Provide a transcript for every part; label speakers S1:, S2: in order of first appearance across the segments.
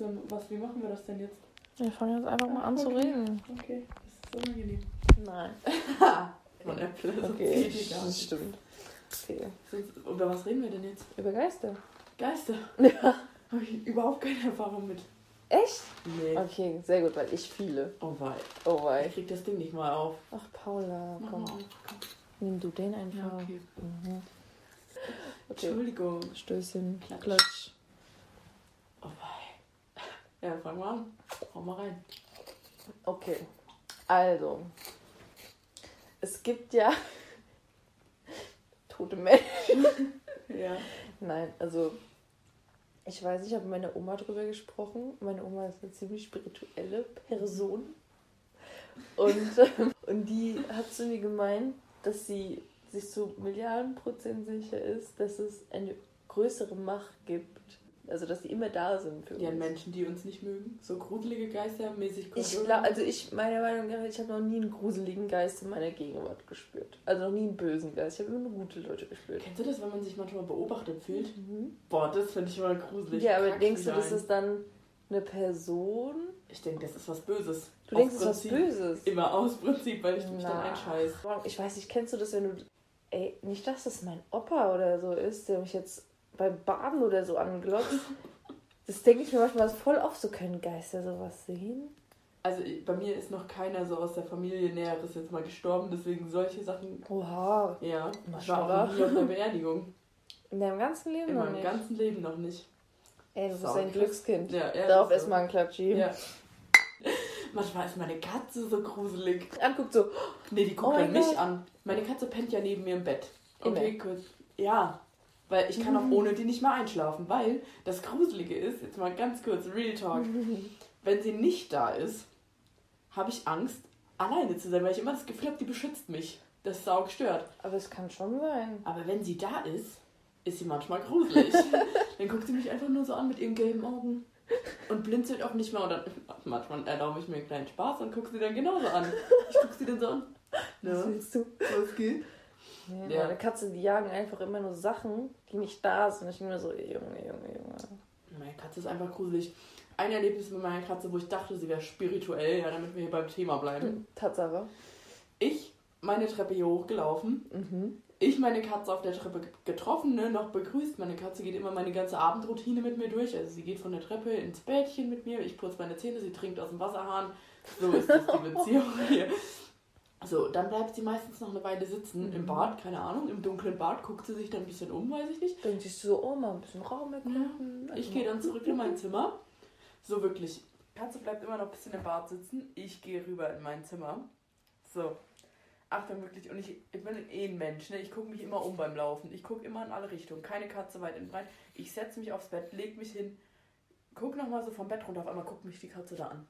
S1: müssen, was, wie machen wir das denn jetzt?
S2: Wir fangen jetzt einfach mal an zu
S1: Okay.
S2: reden.
S1: Okay, das ist unangenehm.
S2: Nein.
S1: Von Apple, sonst
S2: Okay, das stimmt. Okay.
S1: Über was reden wir denn jetzt?
S2: Über Geister.
S1: Geister.
S2: Ja.
S1: Habe ich überhaupt keine Erfahrung mit.
S2: Echt?
S1: Nee.
S2: Okay, sehr gut, weil ich viele.
S1: Oh wei.
S2: Oh
S1: Ich
S2: wei.
S1: krieg das Ding nicht mal auf.
S2: Ach, Paula, komm.
S1: auf. Komm.
S2: Nimm du den einfach.
S1: Ja, okay.
S2: Mhm. Okay.
S1: Entschuldigung.
S2: Stößchen.
S1: Klatsch.
S2: Klatsch.
S1: Ja, fang mal an. Hau mal rein.
S2: Okay. Also. Es gibt ja tote Menschen.
S1: Ja.
S2: Nein, also ich weiß, ich habe mit meiner Oma drüber gesprochen. Meine Oma ist eine ziemlich spirituelle Person. Und, und die hat zu mir gemeint, dass sie sich so Milliarden Prozent sicher ist, dass es eine größere Macht gibt. Also dass die immer da sind für
S1: Ja,
S2: uns.
S1: Menschen, die uns nicht mögen. So gruselige Geister, mäßig
S2: Ich glaube, also ich, meiner Meinung nach, ich habe noch nie einen gruseligen Geist in meiner Gegenwart gespürt. Also noch nie einen bösen Geist. Ich habe immer nur gute Leute gespürt.
S1: Kennst du das, wenn man sich manchmal beobachtet fühlt?
S2: Mhm.
S1: Boah, das finde ich immer gruselig.
S2: Ja, aber
S1: Kack's
S2: denkst du, das ist dann eine Person?
S1: Ich denke, das ist was Böses.
S2: Du
S1: Aus
S2: denkst, es ist was. Böses.
S1: Immer aus Prinzip, weil ich mich dann
S2: Na.
S1: einscheiß.
S2: Ich weiß nicht, kennst du das, wenn du. Ey, nicht, dass das mein Opa oder so ist, der mich jetzt beim Baden oder so anglotzt. Das denke ich mir manchmal voll oft, so können Geister sowas sehen.
S1: Also bei mir ist noch keiner so aus der Familie Näheres jetzt mal gestorben, deswegen solche Sachen.
S2: Oha.
S1: Ja, ich war auch nie auf einer Beerdigung.
S2: In deinem ganzen Leben
S1: In
S2: noch
S1: meinem
S2: nicht.
S1: ganzen Leben noch nicht.
S2: Ey, du bist
S1: Sau
S2: ein. Glückskind.
S1: Ja, ja,
S2: Darauf
S1: ist
S2: erstmal ein Klatschi.
S1: Ja. Manchmal ist meine Katze so gruselig.
S2: Anguckt so.
S1: Nee, die guckt
S2: Oh
S1: dann mich
S2: Gott.
S1: an. Meine Katze pennt ja neben mir im Bett. Okay, kurz. Ja. Weil ich kann auch ohne die nicht mal einschlafen. Weil das Gruselige ist, jetzt mal ganz kurz, Real Talk. Wenn sie nicht da ist, habe ich Angst, alleine zu sein, weil ich immer das Gefühl habe, die beschützt mich. Das ist sau gestört.
S2: Aber es kann schon sein.
S1: Aber wenn sie da ist, ist sie manchmal gruselig. dann guckt sie mich einfach nur so an mit ihren gelben Augen und blinzelt auch nicht mehr. Und dann manchmal erlaube ich mir einen kleinen Spaß und gucke sie dann genauso an. Ich gucke sie dann so an.
S2: Was
S1: Ja,
S2: willst du?
S1: was geht?
S2: Nee,
S1: Ja.
S2: Meine Katze, die jagen einfach immer nur Sachen, die nicht da sind. Ich bin immer so, ey, Junge, Junge, Junge.
S1: Meine Katze ist einfach gruselig. Ein Erlebnis mit meiner Katze, wo ich dachte, sie wäre spirituell, ja, damit wir hier beim Thema bleiben.
S2: Tatsache.
S1: Ich meine Treppe hier hochgelaufen.
S2: Mhm.
S1: Ich meine Katze auf der Treppe getroffen, ne, noch begrüßt. Meine Katze geht immer meine ganze Abendroutine mit mir durch. Also sie geht von der Treppe ins Bettchen mit mir, ich putze meine Zähne, sie trinkt aus dem Wasserhahn. So ist das die Beziehung hier. So, dann bleibt sie meistens noch eine Weile sitzen
S2: Mhm.
S1: im Bad, keine Ahnung, im dunklen Bad, guckt sie sich dann ein bisschen um, weiß ich nicht.
S2: Dann siehst du so, oh, mal ein bisschen Raum erkunden.
S1: Ich
S2: Also
S1: gehe dann zurück in mein Zimmer. So wirklich. Katze bleibt immer noch ein bisschen im Bad sitzen. Ich gehe rüber in mein Zimmer. So. Achtung, wirklich. Und ich, ich bin eh ein Mensch. Ne? Ich gucke mich immer um beim Laufen. Ich gucke immer in alle Richtungen. Keine Katze weit und breit. Ich setze mich aufs Bett, leg mich hin, guck nochmal so vom Bett runter. Auf einmal guckt mich die Katze da an.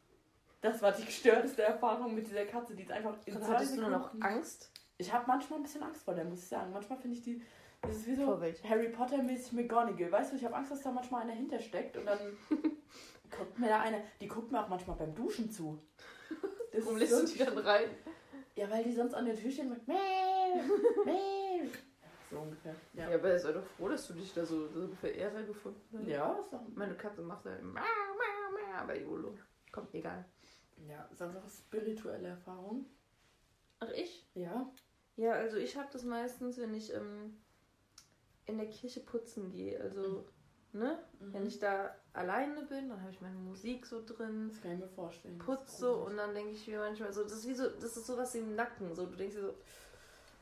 S1: Das war die gestörteste Erfahrung mit dieser Katze. Die ist einfach in
S2: Dann
S1: zwei
S2: hattest du nur noch
S1: Sekunden-
S2: Angst?
S1: ich habe manchmal ein bisschen Angst vor der, muss ich sagen. Manchmal finde ich die. Das ist wie so. Harry Potter-mäßig McGonagall. Weißt du, ich habe Angst, dass da manchmal einer hintersteckt und dann guckt mir da eine. Die guckt mir auch manchmal beim Duschen zu. Das
S2: Warum lässt
S1: so-
S2: du die dann rein?
S1: Ja, weil die sonst an der Tür stehen und Mäh, Mäh. So ungefähr. Ja,
S2: Ja, aber sei doch froh, dass du dich da so, so für Ehre gefunden hast.
S1: ja ist doch.
S2: Meine Katze macht immer, mau, mau, mau, aber YOLO. Kommt egal.
S1: Ja, sonst noch spirituelle Erfahrung.
S2: Ach, ich?
S1: Ja.
S2: Ja, also ich habe das meistens, wenn ich ähm, in der Kirche putzen gehe. Also, ne? Wenn ich da alleine bin, dann habe ich meine Musik so drin,
S1: Das kann ich mir vorstellen.
S2: Putze und dann denke ich mir manchmal so, das ist wie so, das ist sowas im Nacken. So, du denkst dir so,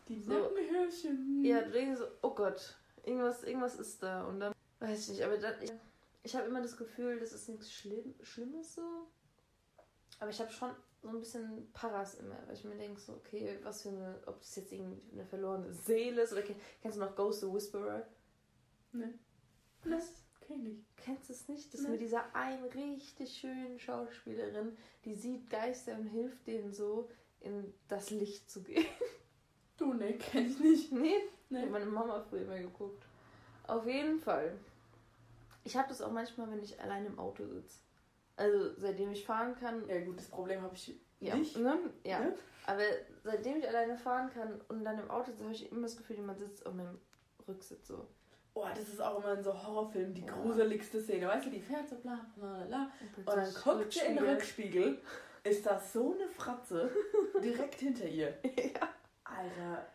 S1: Die
S2: so-
S1: Nackenhörchen.
S2: ja, du denkst dir so, oh Gott, irgendwas, irgendwas ist da. Und dann, weiß ich nicht, aber dann, ich, ich habe immer das Gefühl, das ist nichts Schlimm, Schlimmes so. Aber ich habe schon so ein bisschen Paras immer, weil ich mir denke so, okay, was für eine, ob das jetzt irgendwie eine verlorene Seele ist oder kenn- kennst du noch Ghost the Whisperer?
S1: Ne,
S2: Was?
S1: kenn ich.
S2: Kennst du es nicht? Das ist
S1: Nee.
S2: mit dieser einen richtig schönen Schauspielerin, die sieht Geister und hilft denen so, in das Licht zu gehen.
S1: Du, ne, kenn ich nicht.
S2: nee?
S1: Nee.
S2: Hat meine Mama früher immer geguckt. Auf jeden Fall. Ich habe das auch manchmal, wenn ich allein im Auto sitze. Also seitdem ich fahren kann.
S1: Ja, gut, das Problem habe ich
S2: Ja,
S1: nicht.
S2: ne? ja.
S1: Ne?
S2: Aber seitdem ich alleine fahren kann und dann im Auto sitze, habe ich immer das Gefühl, jemand sitzt auf meinem Rücksitz so.
S1: Oh, das ist auch immer in so Horrorfilmen die
S2: Ja.
S1: gruseligste Szene. Weißt du, die fährt so bla bla bla. Und dann
S2: plötzlich
S1: guckt sie in den
S2: Rückspiegel.
S1: Ist da so eine Fratze direkt hinter ihr.
S2: Ja.
S1: Alter,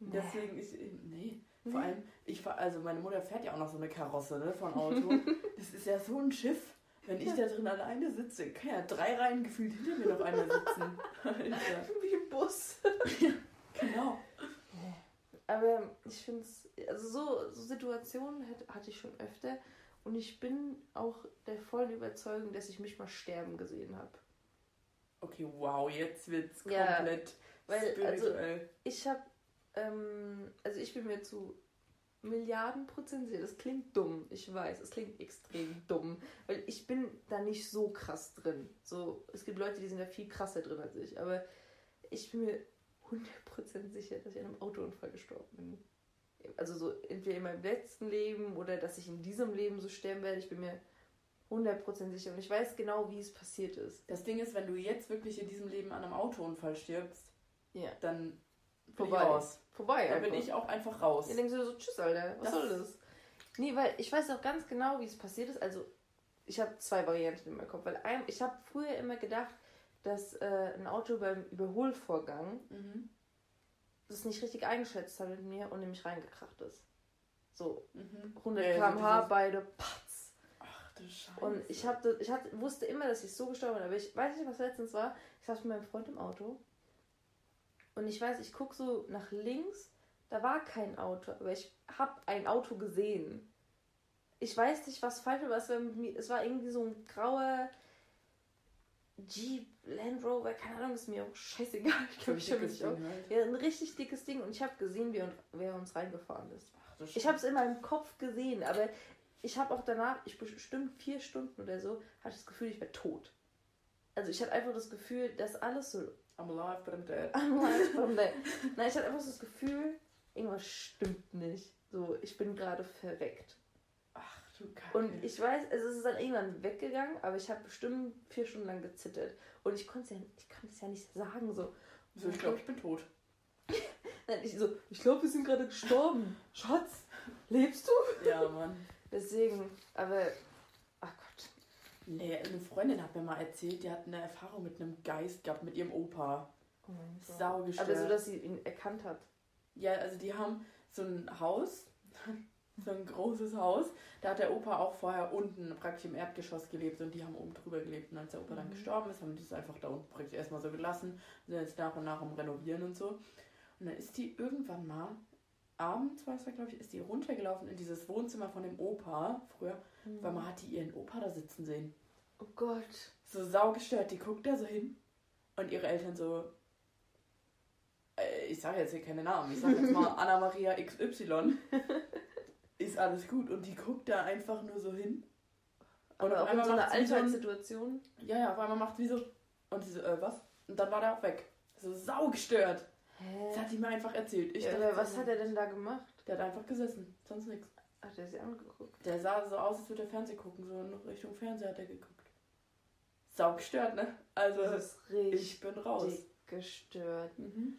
S2: Nee.
S1: deswegen ist. Nee.
S2: Nee.
S1: Vor allem, ich fahr, also meine Mutter fährt ja auch noch so eine Karosse, ne, von Auto. das ist ja so ein Schiff. Wenn ich da drin alleine sitze, kann ja drei Reihen gefühlt hinter mir noch einer sitzen.
S2: Wie ein Bus.
S1: Genau.
S2: Aber ich finde es, also so, so Situationen hat, hatte ich schon öfter und ich bin auch der vollen Überzeugung, dass ich mich mal sterben gesehen habe.
S1: Okay, wow, jetzt wird's
S2: Ja,
S1: komplett
S2: weil, also-
S1: spirituell.
S2: Ich habe, ähm, also ich bin mir zu Milliarden Prozent sicher, das klingt dumm, ich weiß, es klingt extrem dumm, weil ich bin da nicht so krass drin. So, es gibt Leute, die sind da viel krasser drin als ich, aber ich bin mir 100% sicher, dass ich in einem Autounfall gestorben bin. Also so entweder in meinem letzten Leben oder dass ich in diesem Leben so sterben werde, ich bin mir 100% sicher und ich weiß genau, wie es passiert ist.
S1: Das Ding ist, wenn du jetzt wirklich in diesem Leben an einem Autounfall stirbst,
S2: Ja.
S1: dann
S2: Vorbei.
S1: raus.
S2: Vorbei.
S1: Da bin
S2: einfach.
S1: ich auch einfach raus.
S2: Dann denkst du so, tschüss, Alter, was
S1: Das-
S2: soll das? Nee, weil ich weiß auch ganz genau, wie es passiert ist. Also, ich habe zwei Varianten in meinem Kopf. Weil ein, ich habe früher immer gedacht, dass äh, ein Auto beim Überholvorgang
S1: Mhm.
S2: das nicht richtig eingeschätzt hat mit mir und nämlich reingekracht ist. So,
S1: Mhm.
S2: 100
S1: Ja, so
S2: km/h, beide, patz.
S1: Ach du Scheiße.
S2: Und ich, hab, das- ich hatte, wusste immer, dass ich so gestorben bin. Aber ich weiß nicht, was letztens war. Ich saß mit meinem Freund im Auto. Und ich weiß, ich gucke so nach links. Da war kein Auto. Aber ich habe ein Auto gesehen. Ich weiß nicht, was falsch war. Es war, es war irgendwie so ein grauer Jeep, Land Rover. Keine Ahnung, ist mir auch scheißegal. Ich glaube, ich habe mich auch.
S1: Halt.
S2: Ja, ein richtig dickes Ding. Und ich habe gesehen, wie, wer uns reingefahren ist.
S1: Ach
S2: Ich habe es in meinem Kopf gesehen, aber ich habe auch danach, ich bestimmt vier Stunden oder so, hatte das Gefühl, ich wäre tot. Also ich hatte einfach das Gefühl, dass alles so.
S1: I'm alive, but I'm dead.
S2: Nein, ich hatte einfach so das Gefühl, irgendwas stimmt nicht. So, ich bin gerade verreckt.
S1: Ach du Kacke.
S2: Und ich weiß, also es ist dann irgendwann weggegangen, aber ich habe bestimmt vier Stunden lang gezittert. Und ich konnte es ja, ich es ja nicht sagen. So,
S1: so, ich glaube, ich bin tot.
S2: Nein, ich, so, ich glaube, wir sind gerade gestorben. Schatz, lebst du?
S1: Ja, Mann.
S2: Deswegen, aber, ach Gott.
S1: Nee, eine Freundin hat mir mal erzählt, die hat eine Erfahrung mit einem Geist gehabt, mit ihrem Opa.
S2: Oh mein Gott.
S1: Sau gestört.
S2: Aber so, dass sie ihn erkannt hat.
S1: Ja, also die haben so ein Haus, so ein großes Haus. Da hat der Opa auch vorher unten praktisch im Erdgeschoss gelebt und die haben oben drüber gelebt. Und als der Opa dann
S2: Mhm.
S1: gestorben ist, haben die es einfach da unten praktisch erstmal so gelassen. Sind jetzt nach und nach am Renovieren und so. Und dann ist die irgendwann mal, abends war es da, glaube ich, ist die runtergelaufen in dieses Wohnzimmer von dem Opa früher, weil man hat die ihren Opa da sitzen sehen.
S2: Oh Gott.
S1: So saugestört, die guckt da so hin und ihre Eltern so, äh, ich sage jetzt hier keine Namen, ich sage jetzt mal Anna-Maria XY, ist alles gut und die guckt da einfach nur so hin. Und
S2: Aber
S1: auf
S2: auch in
S1: einmal
S2: so einer
S1: macht sie so ein-
S2: Alltagssituation.
S1: Ja, ja, auf einmal macht sie so, und sie so, äh, was? Und dann war der auch weg. So saugestört. Das
S2: Hä?
S1: hat die mir einfach erzählt. Ich
S2: Ja,
S1: dachte
S2: was hat er denn da gemacht?
S1: Der hat einfach gesessen, sonst nichts.
S2: Hat er sie angeguckt?
S1: Der sah so aus, als würde er Fernsehen gucken, so in Richtung Fernseher hat er geguckt. Saugestört, ne? Also,
S2: Das
S1: ich bin raus.
S2: gestört.
S1: Mhm.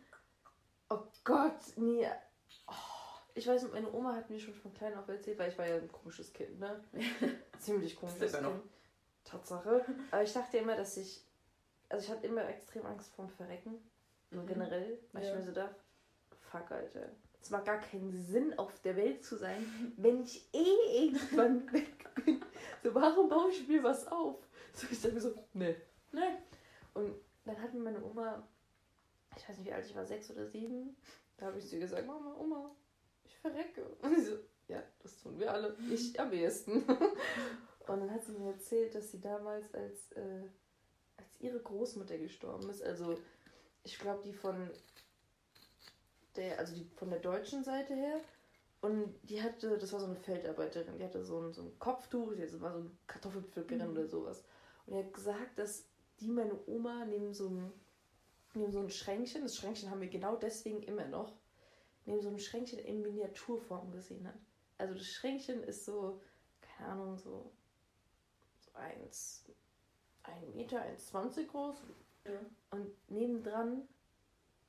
S2: Oh Gott, nee. Oh, ich weiß, nicht, meine Oma hat mir schon von klein auf erzählt, weil ich war ja ein komisches Kind, ne? Ziemlich komisches Kind.
S1: noch.
S2: Tatsache. Aber ich dachte immer, dass ich. Also ich hatte immer extrem Angst vorm Verrecken. So
S1: Mhm.
S2: generell. Weil
S1: Ja.
S2: ich mir so dachte, fuck, Alter. Es macht gar keinen Sinn, auf der Welt zu sein, wenn ich eh irgendwann weg bin. So, warum baue ich mir was auf? So, ich dachte mir so, nee.
S1: Nee.
S2: Und dann hat mir meine Oma, ich weiß nicht wie alt ich war, sechs oder sieben, da habe ich zu ihr gesagt, Mama, Oma, ich verrecke. Und sie so, ja, das tun wir alle. Ich am ehesten. Und dann hat sie mir erzählt, dass sie damals als, äh, als ihre Großmutter gestorben ist, also ich glaube die von der, also die von der deutschen Seite her. Und die hatte, das war so eine Feldarbeiterin, die hatte so ein, so ein Kopftuch, die war so eine Kartoffelpflückerin
S1: Mhm.
S2: oder sowas. Und die hat gesagt, dass die meine Oma neben so einem neben so einem Schränkchen, das Schränkchen haben wir genau deswegen immer noch, neben so einem Schränkchen in Miniaturform gesehen hat. Also das Schränkchen ist so, keine Ahnung, so, so eins, ein Meter, 1,20 groß.
S1: Ja.
S2: Und nebendran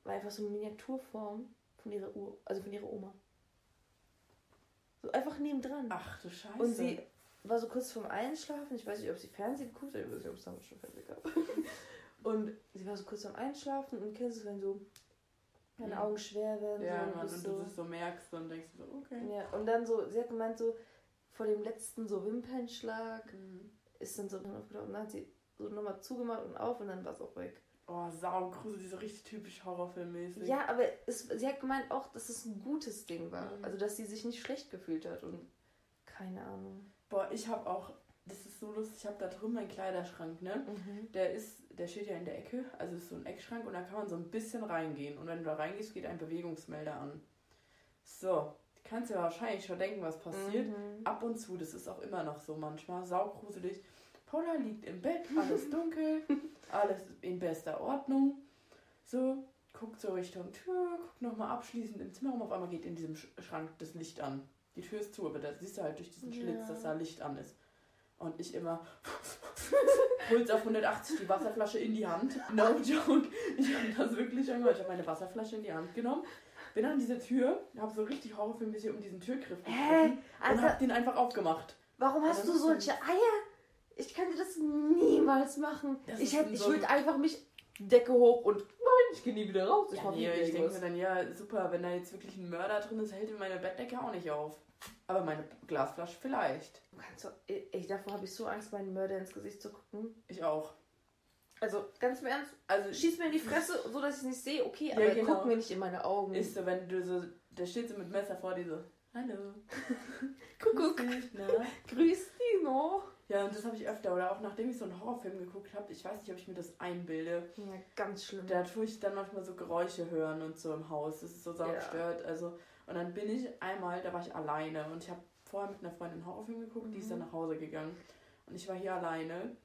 S2: war einfach so eine Miniaturform von ihrer Ur, also von ihrer Oma. So einfach nebendran.
S1: Ach du Scheiße.
S2: Und sie war so kurz vorm Einschlafen. Ich weiß nicht, ob sie Fernsehen geguckt hat. Ich weiß nicht, ob es damals schon Fernsehen gab. Und sie war so kurz vorm Einschlafen und kennst du, wenn so deine
S1: Mhm.
S2: Augen schwer werden.
S1: ja,
S2: so, und
S1: Mann, und
S2: so,
S1: du das so merkst und denkst so, okay.
S2: Ja, und dann so, sie hat gemeint, so vor dem letzten so Wimpernschlag
S1: Mhm.
S2: ist dann so dann aufgetaucht und dann hat sie so nochmal zugemacht und auf und dann war es auch weg.
S1: Oh, saugrusel, so richtig typisch Horrorfilmmäßig.
S2: Ja, aber es, sie hat gemeint auch, dass es ein gutes Ding war.
S1: Mhm.
S2: Also, dass sie sich nicht schlecht gefühlt hat und keine Ahnung.
S1: Boah, ich hab auch, das ist so lustig, ich hab da drüben meinen Kleiderschrank, ne?
S2: Mhm.
S1: Der ist, der steht ja in der Ecke, also ist so ein Eckschrank und da kann man so ein bisschen reingehen. Und wenn du da reingehst, geht ein Bewegungsmelder an. So, kannst dir wahrscheinlich schon denken, was passiert.
S2: Mhm.
S1: Ab und zu, das ist auch immer noch so manchmal, saugruselig. Paula liegt im Bett, alles dunkel, alles in bester Ordnung. So, guckt so Richtung Tür, guckt nochmal abschließend im Zimmer rum. Auf einmal geht in diesem Sch- Schrank das Licht an. Die Tür ist zu, aber da siehst du halt durch diesen Schlitz,
S2: Ja.
S1: dass da Licht an ist. Und ich immer Puls auf 180, die Wasserflasche in die Hand. No joke. Ich habe das wirklich schon gemacht. Ich habe meine Wasserflasche in die Hand genommen, bin an diese Tür, habe so richtig horrorfilmmäßig um diesen Türgriff
S2: Hä?
S1: gegriffen und habe den einfach aufgemacht.
S2: warum hast
S1: Also
S2: du solche Eier? Ich könnte das niemals machen.
S1: Das
S2: ich hätte, ich würde einfach mich Decke hoch und nein, ich gehe nie wieder raus. Ich
S1: Ja, nee, ich denke mir dann, ja, super, wenn da jetzt wirklich ein Mörder drin ist, hält meine Bettdecke auch nicht auf. Aber meine Glasflasche vielleicht.
S2: Du kannst doch, ich, davor habe ich so Angst, meinen Mörder ins Gesicht zu gucken.
S1: Ich auch.
S2: Also ganz im Ernst,
S1: Also
S2: schieß mir in die Fresse, so dass ich es nicht sehe, okay,
S1: Ja,
S2: aber
S1: genau.
S2: guck mir nicht in meine Augen.
S1: ist so, wenn du so, der steht so mit Messer vor dir so, hallo.
S2: Kuckuck.
S1: Grüß dich,
S2: noch.
S1: Ja, und das habe ich öfter. Oder auch nachdem ich so einen Horrorfilm geguckt habe, ich weiß nicht, ob ich mir das einbilde.
S2: Ja, ganz schlimm.
S1: Da tue ich dann manchmal so Geräusche hören und so im Haus. Das ist so saugestört. Also, und dann bin ich einmal, da war ich alleine und ich habe vorher mit einer Freundin einen Horrorfilm geguckt, die ist dann
S2: Mhm.
S1: nach Hause gegangen. Und ich war hier alleine.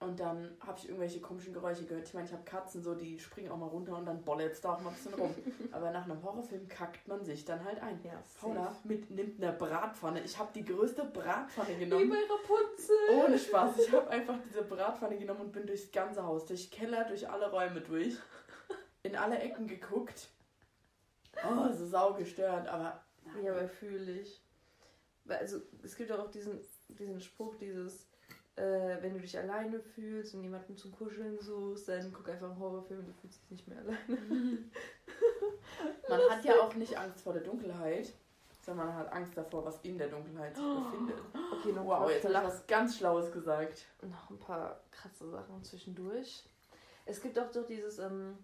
S1: Und dann habe ich irgendwelche komischen Geräusche gehört. Ich meine, ich habe Katzen so, die springen auch mal runter und dann bollert es da auch mal ein bisschen rum. Aber nach einem Horrorfilm kackt man sich dann halt ein.
S2: ja,
S1: Paula mit, nimmt eine Bratpfanne. Ich habe die größte Bratpfanne
S2: Wie
S1: genommen.
S2: bei Rapunzel.
S1: Ohne Spaß. Ich habe einfach diese Bratpfanne genommen und bin durchs ganze Haus, durch Keller, durch alle Räume durch. In alle Ecken geguckt. Oh, so sau gestört, aber.
S2: Ja, aber fühle ich. Weil, Also, es gibt auch diesen, diesen Spruch, dieses, äh, wenn du dich alleine fühlst und jemanden zum Kuscheln suchst, dann guck einfach einen Horrorfilm, du fühlst dich nicht mehr alleine.
S1: Man hat ja auch nicht Angst vor der Dunkelheit, sondern man hat Angst davor, was in der Dunkelheit sich befindet.
S2: Okay, noch,
S1: Wow, jetzt habe ich was ganz Schlaues gesagt.
S2: noch ein paar krasse Sachen zwischendurch. Es gibt auch doch dieses, ähm,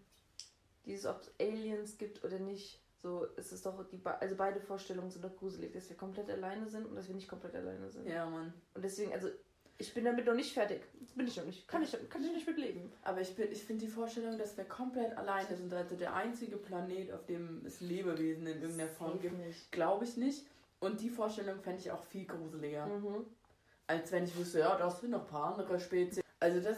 S2: dieses, ob es Aliens gibt oder nicht. So, es ist doch, die, also beide Vorstellungen sind doch gruselig, dass wir komplett alleine sind und dass wir nicht komplett alleine sind.
S1: Ja, Mann.
S2: Und deswegen, also, ich bin damit noch nicht fertig. Das bin ich noch nicht. Kann ich, kann ich nicht mit leben.
S1: Aber ich, bin- ich finde die Vorstellung, dass wir komplett alleine sind, also der einzige Planet, auf dem es Lebewesen in irgendeiner Form gibt, glaube ich nicht. Und die Vorstellung fände ich auch viel gruseliger.
S2: Mhm.
S1: Als wenn ich wüsste, ja, das sind noch ein paar andere Spezien. Also das,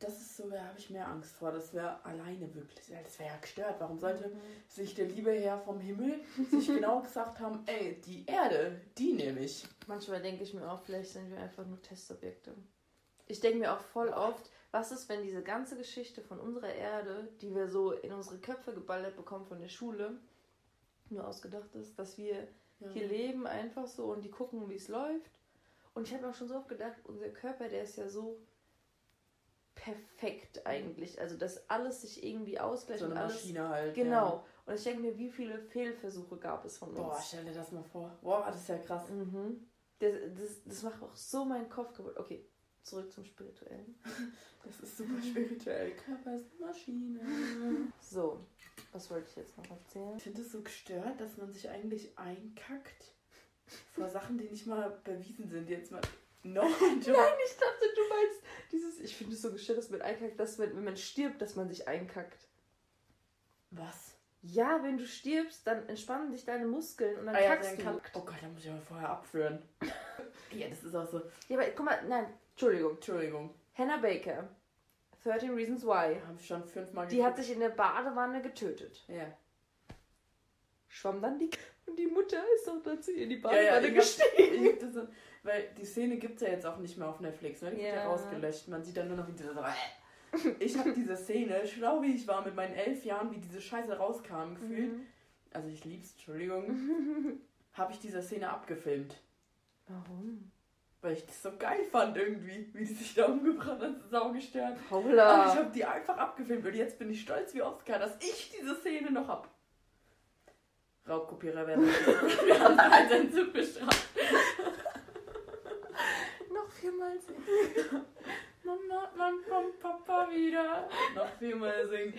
S1: das ist so, da habe ich mehr Angst vor. Das wäre alleine wirklich. Das wäre ja gestört. Warum sollte sich der liebe Herr vom Himmel sich genau gesagt haben, ey, die Erde, die nehme ich.
S2: Manchmal denke ich mir auch, vielleicht sind wir einfach nur Testobjekte. Ich denke mir auch voll oft, was ist, wenn diese ganze Geschichte von unserer Erde, die wir so in unsere Köpfe geballert bekommen von der Schule, nur ausgedacht ist, dass wir
S1: Ja.
S2: hier leben einfach so und die gucken, wie es läuft. Und ich habe mir auch schon so oft gedacht, unser Körper, der ist ja so perfekt eigentlich. Also, dass alles sich irgendwie ausgleicht
S1: So eine
S2: und alles.
S1: Maschine halt.
S2: Genau. Und ich denke mir, wie viele Fehlversuche gab es von uns?
S1: Ja. Boah, stell dir das mal vor. Boah, das ist ja krass.
S2: Mhm. Das, das, das macht auch so meinen Kopf kaputt. Okay, zurück zum Spirituellen.
S1: Das ist super spirituell. Körper ist eine Maschine.
S2: So, was wollte ich jetzt noch erzählen?
S1: Ich finde es so gestört, dass man sich eigentlich einkackt vor Sachen, die nicht mal bewiesen sind. Jetzt mal. No, joke.
S2: Nein, ich dachte, du meinst dieses, ich finde es so gestört, dass man einkackt, dass man, wenn man stirbt, dass man sich einkackt.
S1: Was?
S2: Ja, wenn du stirbst, dann entspannen sich deine Muskeln und dann
S1: Ah ja,
S2: kackst
S1: dann
S2: du.
S1: kann, oh Gott, da muss ich aber vorher abführen. ja, das ist auch so.
S2: Ja, aber guck mal, nein, Entschuldigung.
S1: Entschuldigung.
S2: Hannah Baker, 13 Reasons Why,
S1: Habe ich schon fünfmal
S2: die hat sich in der Badewanne getötet.
S1: Ja.
S2: Schwamm dann die und die Mutter ist doch dazu in die
S1: Ja, ja,
S2: Badewanne
S1: ich
S2: gestiegen.
S1: ich, weil die Szene gibt es ja jetzt auch nicht mehr auf Netflix, ne? Die wird ja rausgelöscht. Man sieht dann nur noch, wie diese so, äh. Ich habe diese Szene, schlau wie ich war mit meinen elf Jahren, wie diese Scheiße rauskam, gefühlt.
S2: Mhm.
S1: Also ich lieb's, Entschuldigung. habe ich diese Szene abgefilmt.
S2: Warum?
S1: Weil ich das so geil fand irgendwie, wie die sich da umgebracht hat, Sau gestört. Aber ich
S2: Paula!
S1: habe die einfach abgefilmt und jetzt bin ich stolz wie Oscar, dass ich diese Szene noch hab. Raubkopierer werden. Wir haben halt Entzug bestraft.
S2: Noch viermal singen.
S1: Mama, Mama, Mama, Papa wieder. Noch viermal singen.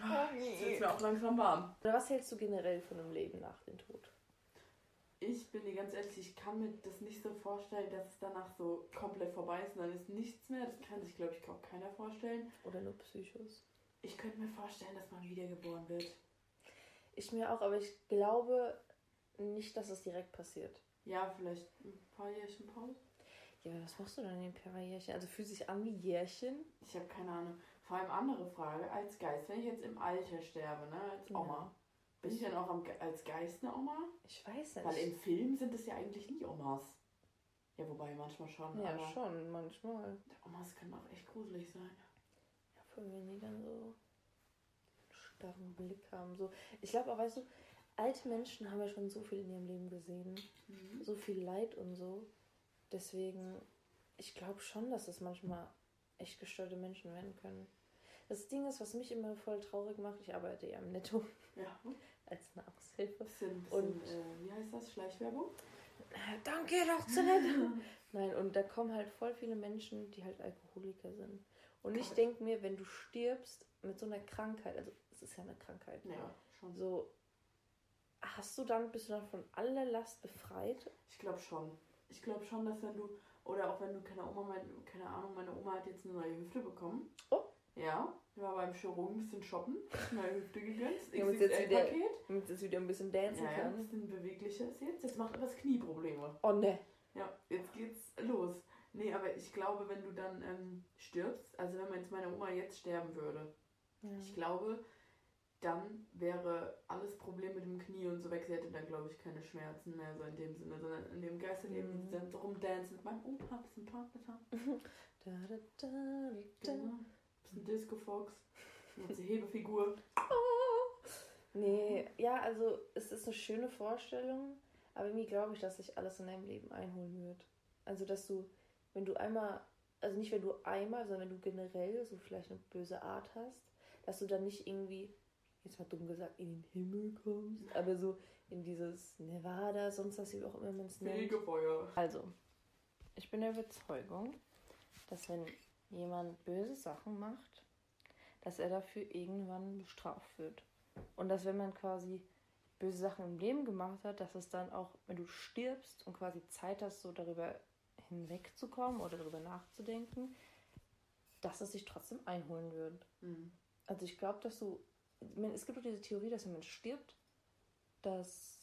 S1: Ah, Jetzt wird mir auch langsam warm.
S2: Oder was hältst du generell von einem Leben nach dem Tod?
S1: Ich bin dir ganz ehrlich, ich kann mir das nicht so vorstellen, dass es danach so komplett vorbei ist und dann ist nichts mehr. Das kann sich, glaube ich, auch keiner vorstellen.
S2: Oder nur Psychos?
S1: Ich könnte mir vorstellen, dass man wiedergeboren wird.
S2: Ich mir auch, aber ich glaube nicht, dass es direkt passiert.
S1: Ja, vielleicht ein paar Jährchen Pause.
S2: Ja, was machst du dann in den paar Jährchen? Also fühlt sich an wie Jährchen?
S1: Ich habe keine Ahnung. Vor allem andere Frage, als Geist, wenn ich jetzt im Alter sterbe, ne, als
S2: Ja.
S1: Oma, bin ich dann auch am, als Geist eine Oma?
S2: Ich weiß nicht.
S1: Weil im Film sind es ja eigentlich nie Omas. Ja, wobei manchmal schon,
S2: ja, schon, manchmal.
S1: Omas können auch echt gruselig sein.
S2: Ja, vor allem, wenn die dann so einen starren Blick haben. So. Ich glaube auch, weißt du, alte Menschen haben ja schon so viel in ihrem Leben gesehen. So viel Leid und so. Deswegen, ich glaube schon, dass es manchmal echt gestörte Menschen werden können. Das Ding ist, was mich immer voll traurig macht, ich arbeite ja im Netto
S1: Ja,
S2: als Nahrungshilfe.
S1: bisschen, bisschen
S2: Und-
S1: äh, wie heißt das, Schleichwerbung?
S2: Danke, doch zu nett. Nein, und da kommen halt voll viele Menschen, die halt Alkoholiker sind. Und ich
S1: Gott.
S2: denke mir, wenn du stirbst mit so einer Krankheit, also es ist ja eine Krankheit,
S1: Ja, schon.
S2: so hast du dann, bist du dann von aller Last befreit?
S1: Ich glaube schon. Ich glaube schon, dass wenn du, oder auch wenn du, keine Oma, mein, keine Ahnung, meine Oma hat jetzt eine neue Hüfte bekommen.
S2: Oh.
S1: Ja, ich war beim Chirurgen ein bisschen shoppen, neue Hüfte gegönnt,
S2: Ja, und jetzt wieder-. Damit es wieder ein bisschen dancen
S1: Ja, ja, ein
S2: kann.
S1: bisschen beweglicher ist jetzt. Jetzt macht er das Knieprobleme.
S2: Oh ne.
S1: Ja, jetzt geht's los. Nee, aber ich glaube, wenn du dann ähm, stirbst, also wenn man jetzt meine Oma jetzt sterben würde,
S2: Ja.
S1: ich glaube, dann wäre alles Problem mit dem Knie und so weg. Sie hätte dann, glaube ich, keine Schmerzen mehr, so in dem Sinne, sondern in dem Geisterleben
S2: Mhm.
S1: mhm. dann so rumdancen mit meinem Opa, bisschen getan.
S2: Da, da, da, da, da.
S1: Genau. Bisschen Disco Fox. Sie Hebefigur.
S2: Nee, ja, also es ist eine schöne Vorstellung, aber irgendwie glaube ich, dass sich alles in deinem Leben einholen wird. Also, dass du, wenn du einmal, also nicht wenn du einmal, sondern wenn du generell so vielleicht eine böse Art hast, dass du dann nicht irgendwie, jetzt mal dumm gesagt, in den Himmel kommst, aber so in dieses Nevada, sonst was, wie auch immer man es nennt.
S1: Fegefeuer.
S2: Also, ich bin der Überzeugung, dass wenn jemand böse Sachen macht, dass er dafür irgendwann bestraft wird. Und dass wenn man quasi böse Sachen im Leben gemacht hat, dass es dann auch, wenn du stirbst und quasi Zeit hast, so darüber hinwegzukommen oder darüber nachzudenken, dass es sich trotzdem einholen wird.
S1: Mhm.
S2: Also ich glaube, dass du, es gibt auch diese Theorie, dass wenn man stirbt, dass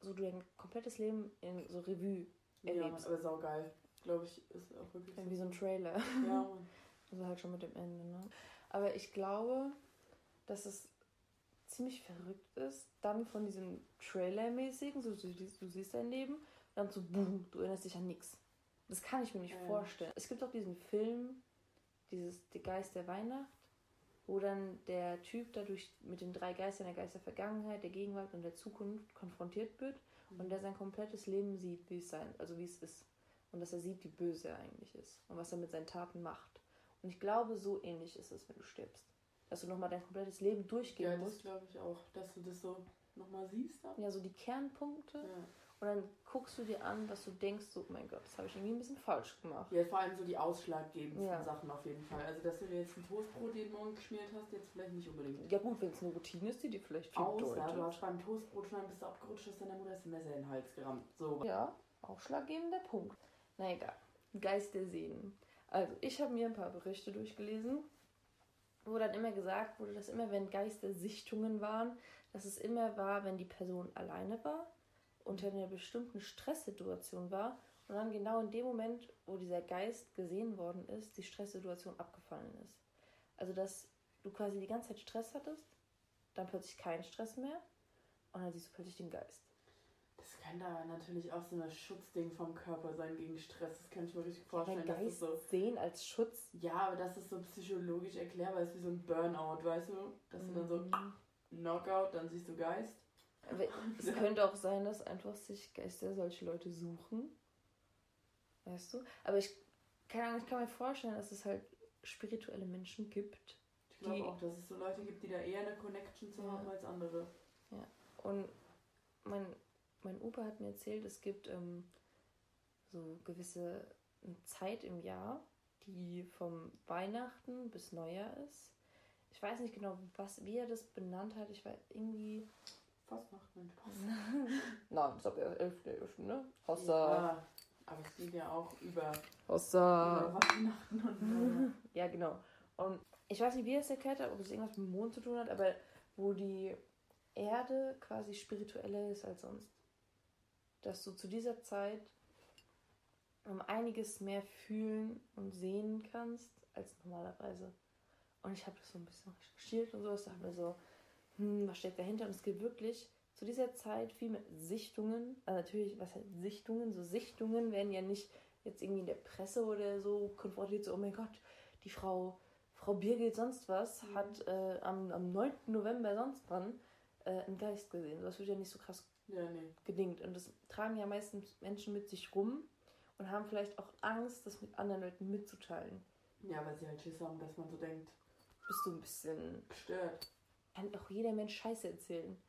S2: so du dein komplettes Leben in so Revue
S1: Ja,
S2: erlebst.
S1: aber saugeil. Glaube ich, ist auch wirklich
S2: Wie so ein Trailer.
S1: Ja, Mann.
S2: Also halt schon mit dem Ende, ne? Aber ich glaube, dass es ziemlich verrückt ist, dann von diesem Trailer-mäßigen, so, du, siehst- du siehst dein Leben, dann so, boom, du erinnerst dich an nichts. Das kann ich mir nicht
S1: Ja.
S2: vorstellen. Es gibt auch diesen Film, dieses Der Geist der Weihnacht, wo dann der Typ dadurch mit den drei Geistern, der Geist der Vergangenheit, der Gegenwart und der Zukunft konfrontiert wird und der sein komplettes Leben sieht, wie es sein, also wie es ist. Und dass er sieht, wie böse er eigentlich ist und was er mit seinen Taten macht. Und ich glaube, so ähnlich ist es, wenn du stirbst. Dass du nochmal dein komplettes Leben durchgehen
S1: Ja, das
S2: musst.
S1: glaube ich auch, dass du das so nochmal siehst. Dann.
S2: Ja, so die Kernpunkte.
S1: Ja.
S2: Und dann guckst du dir an, dass du denkst, so, oh mein Gott, das habe ich irgendwie ein bisschen falsch gemacht.
S1: ja, vor allem so die ausschlaggebendsten
S2: Ja.
S1: Sachen auf jeden Fall. Also, dass du dir jetzt ein Toastbrot jeden Morgen geschmiert hast, jetzt vielleicht nicht unbedingt.
S2: Ja gut, wenn es eine Routine ist, die dir vielleicht viel
S1: Außer du hast
S2: bedeutet.
S1: beim Toastbrot schneiden bist du abgerutscht, hast deiner Mutter das Messer in den Hals gerammt. So.
S2: Ja, ausschlaggebender Punkt. Na egal. Geist der Seelen. Also, ich habe mir ein paar Berichte durchgelesen, wo dann immer gesagt wurde, dass immer, wenn Geistersichtungen waren, dass es immer war, wenn die Person alleine war, unter einer bestimmten Stresssituation war und dann genau in dem Moment, wo dieser Geist gesehen worden ist, die Stresssituation abgefallen ist. Also, dass du quasi die ganze Zeit Stress hattest, dann plötzlich keinen Stress mehr und dann siehst du plötzlich den Geist.
S1: Das könnte aber natürlich auch so ein Schutzding vom Körper sein gegen Stress. Das kann ich mir richtig vorstellen. Das
S2: Geist
S1: so,
S2: sehen als Schutz.
S1: ja, aber das so psychologisch erklärbar ist, wie so ein Burnout, weißt du? Dass du dann so
S2: Mhm.
S1: Knockout, dann siehst du Geist.
S2: Aber es könnte auch sein, dass einfach sich Geister solche Leute suchen. Weißt du? Aber ich kann, ich kann mir vorstellen, dass es halt spirituelle Menschen gibt.
S1: Ich glaube auch, dass es so Leute gibt, die da eher eine Connection zu
S2: Ja.
S1: haben als andere.
S2: Ja. Und mein, mein Opa hat mir erzählt, es gibt ähm, so gewisse Zeit im Jahr, die vom Weihnachten bis Neujahr ist. Ich weiß nicht genau, was, wie er das benannt hat. Ich weiß irgendwie.
S1: Was macht man Spaß?
S2: Nein, das ist aber 11.11., ne?
S1: Ja, aber es geht ja auch über, über
S2: Außer.
S1: Weihnachten und
S2: Ja, genau. Und ich weiß nicht, wie er es erklärt hat, ob es irgendwas mit dem Mond zu tun hat, aber wo die Erde quasi spiritueller ist als sonst. Dass du zu dieser Zeit um einiges mehr fühlen und sehen kannst als normalerweise. Und ich habe das so ein bisschen recherchiert und so. Ich dachte mir so, hm, was steckt dahinter? Und es gibt wirklich zu dieser Zeit viel mit Sichtungen. Also natürlich, was heißt Sichtungen? So Sichtungen werden ja nicht jetzt irgendwie in der Presse oder so konfrontiert, so, oh mein Gott, die Frau, Frau Birgit sonst was
S1: Mhm.
S2: hat äh, am, am 9. November sonst wann äh, einen Geist gesehen. Das wird ja nicht so krass
S1: Ja, nee.
S2: gedingt. Und das tragen ja meistens Menschen mit sich rum und haben vielleicht auch Angst, das mit anderen Leuten mitzuteilen.
S1: Ja, weil sie halt Schiss haben, dass man so denkt,
S2: Bist du ein bisschen.
S1: gestört.
S2: Kann auch jeder Mensch Scheiße erzählen.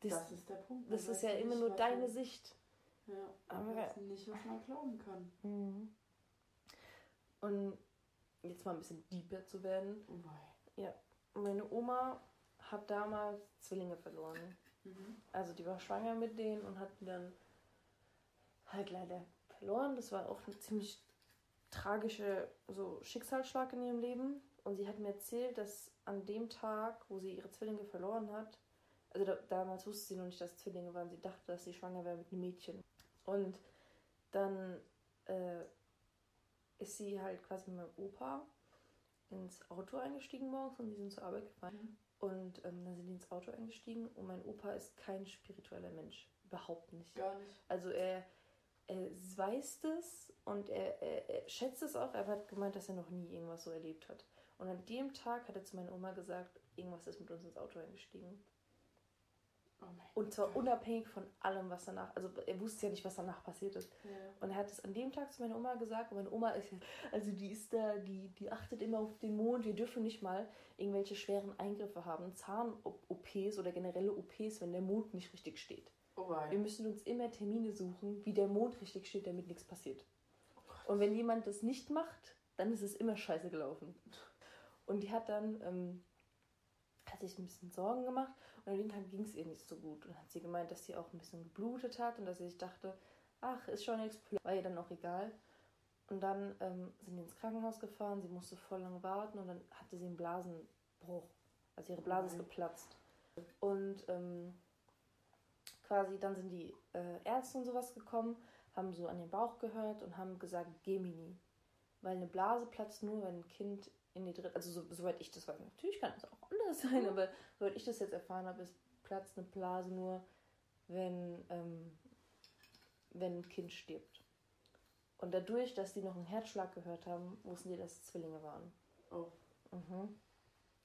S2: Das,
S1: Das, ist der Punkt.
S2: das ist ja immer nur deine
S1: man-
S2: Sicht.
S1: Ja,
S2: Aber-
S1: weiß nicht, was man glauben kann.
S2: Mhm. Und jetzt mal ein bisschen deeper zu werden.
S1: Oh wei.
S2: Meine Oma hat damals Zwillinge verloren.
S1: Mhm.
S2: Also die war schwanger mit denen und hat die dann halt leider verloren. Das war auch ein ziemlich tragischer so Schicksalsschlag in ihrem Leben. Und sie hat mir erzählt, dass an dem Tag, wo sie ihre Zwillinge verloren hat, also da, damals wusste sie noch nicht, dass Zwillinge waren. Sie dachte, dass sie schwanger wäre mit einem Mädchen. Und dann äh, ist sie halt quasi mit meinem Opa ins Auto eingestiegen morgens und die sind zur Arbeit gefahren. Und ähm, dann sind die ins Auto eingestiegen und mein Opa ist kein spiritueller Mensch. Überhaupt nicht.
S1: Gar nicht.
S2: Also er, er weiß das und er, er, er schätzt es auch, aber er hat gemeint, dass er noch nie irgendwas so erlebt hat. Und an dem Tag hat er zu meiner Oma gesagt, irgendwas ist mit uns ins Auto eingestiegen.
S1: Oh
S2: Und zwar
S1: Gott.
S2: unabhängig von allem, was danach, also er wusste ja nicht, was danach passiert ist.
S1: Ja.
S2: Und er hat es an dem Tag zu meiner Oma gesagt. Und meine Oma ist ja, also die ist da, die, die achtet immer auf den Mond. Wir dürfen nicht mal irgendwelche schweren Eingriffe haben, Zahn-OPs oder generelle OPs, wenn der Mond nicht richtig steht.
S1: Oh
S2: Wir müssen uns immer Termine suchen, wie der Mond richtig steht, damit nichts passiert.
S1: Oh.
S2: Und wenn jemand das nicht macht, dann ist es immer scheiße gelaufen. Und die hat dann, ähm, hat sich ein bisschen Sorgen gemacht und an dem Tag ging es ihr nicht so gut. Und hat sie gemeint, dass sie auch ein bisschen geblutet hat und dass sie sich dachte, ach, ist schon nichts, war ihr dann auch egal. Und dann ähm, sind die ins Krankenhaus gefahren, sie musste voll lange warten und dann hatte sie einen Blasenbruch. Also ihre Blase ist
S1: Nein.
S2: geplatzt. Und ähm, quasi dann sind die äh, Ärzte und sowas gekommen, haben so an den Bauch gehört und haben gesagt, Gemini. Weil eine Blase platzt nur, wenn ein Kind in die dritte, also so, soweit ich das weiß, natürlich kann es auch anders sein, aber soweit ich das jetzt erfahren habe, ist platzt eine Blase nur, wenn, ähm, wenn ein Kind stirbt. Und dadurch, dass die noch einen Herzschlag gehört haben, wussten die, dass es Zwillinge waren.
S1: Oh.
S2: Mhm.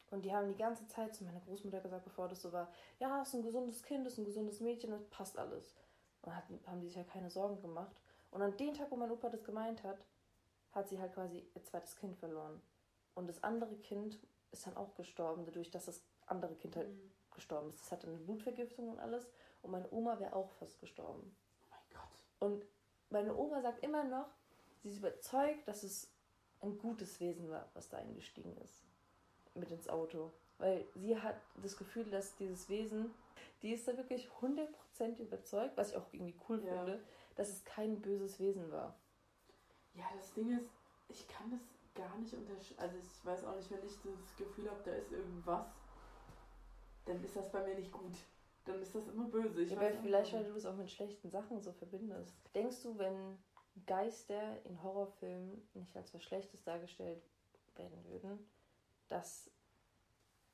S2: Und die haben die ganze Zeit zu meiner Großmutter gesagt, bevor das so war, ja, ist ein gesundes Kind, ist ein gesundes Mädchen, das passt alles. Und hatten, haben die sich ja keine Sorgen gemacht. Und an dem Tag, wo mein Opa das gemeint hat, hat sie halt quasi ihr zweites Kind verloren. Und das andere Kind ist dann auch gestorben, dadurch, dass das andere Kind halt
S1: Mhm.
S2: gestorben ist. Das hatte eine Blutvergiftung und alles. Und meine Oma wäre auch fast gestorben.
S1: Oh mein Gott.
S2: Und meine Oma sagt immer noch, sie ist überzeugt, dass es ein gutes Wesen war, was da eingestiegen ist. Mit ins Auto. Weil sie hat das Gefühl, dass dieses Wesen, die ist da wirklich 100% überzeugt, was ich auch irgendwie cool
S1: Ja.
S2: finde, dass es kein böses Wesen war.
S1: Ja, das Ding ist, ich kann das gar nicht unterscheiden. Also ich weiß auch nicht, wenn ich das Gefühl habe, da ist irgendwas, dann ist das bei mir nicht gut. Dann ist das immer böse. Ich
S2: ja,
S1: weiß
S2: weil vielleicht, weil du es auch mit schlechten Sachen so verbindest. Denkst du, wenn Geister in Horrorfilmen nicht als was Schlechtes dargestellt werden würden, dass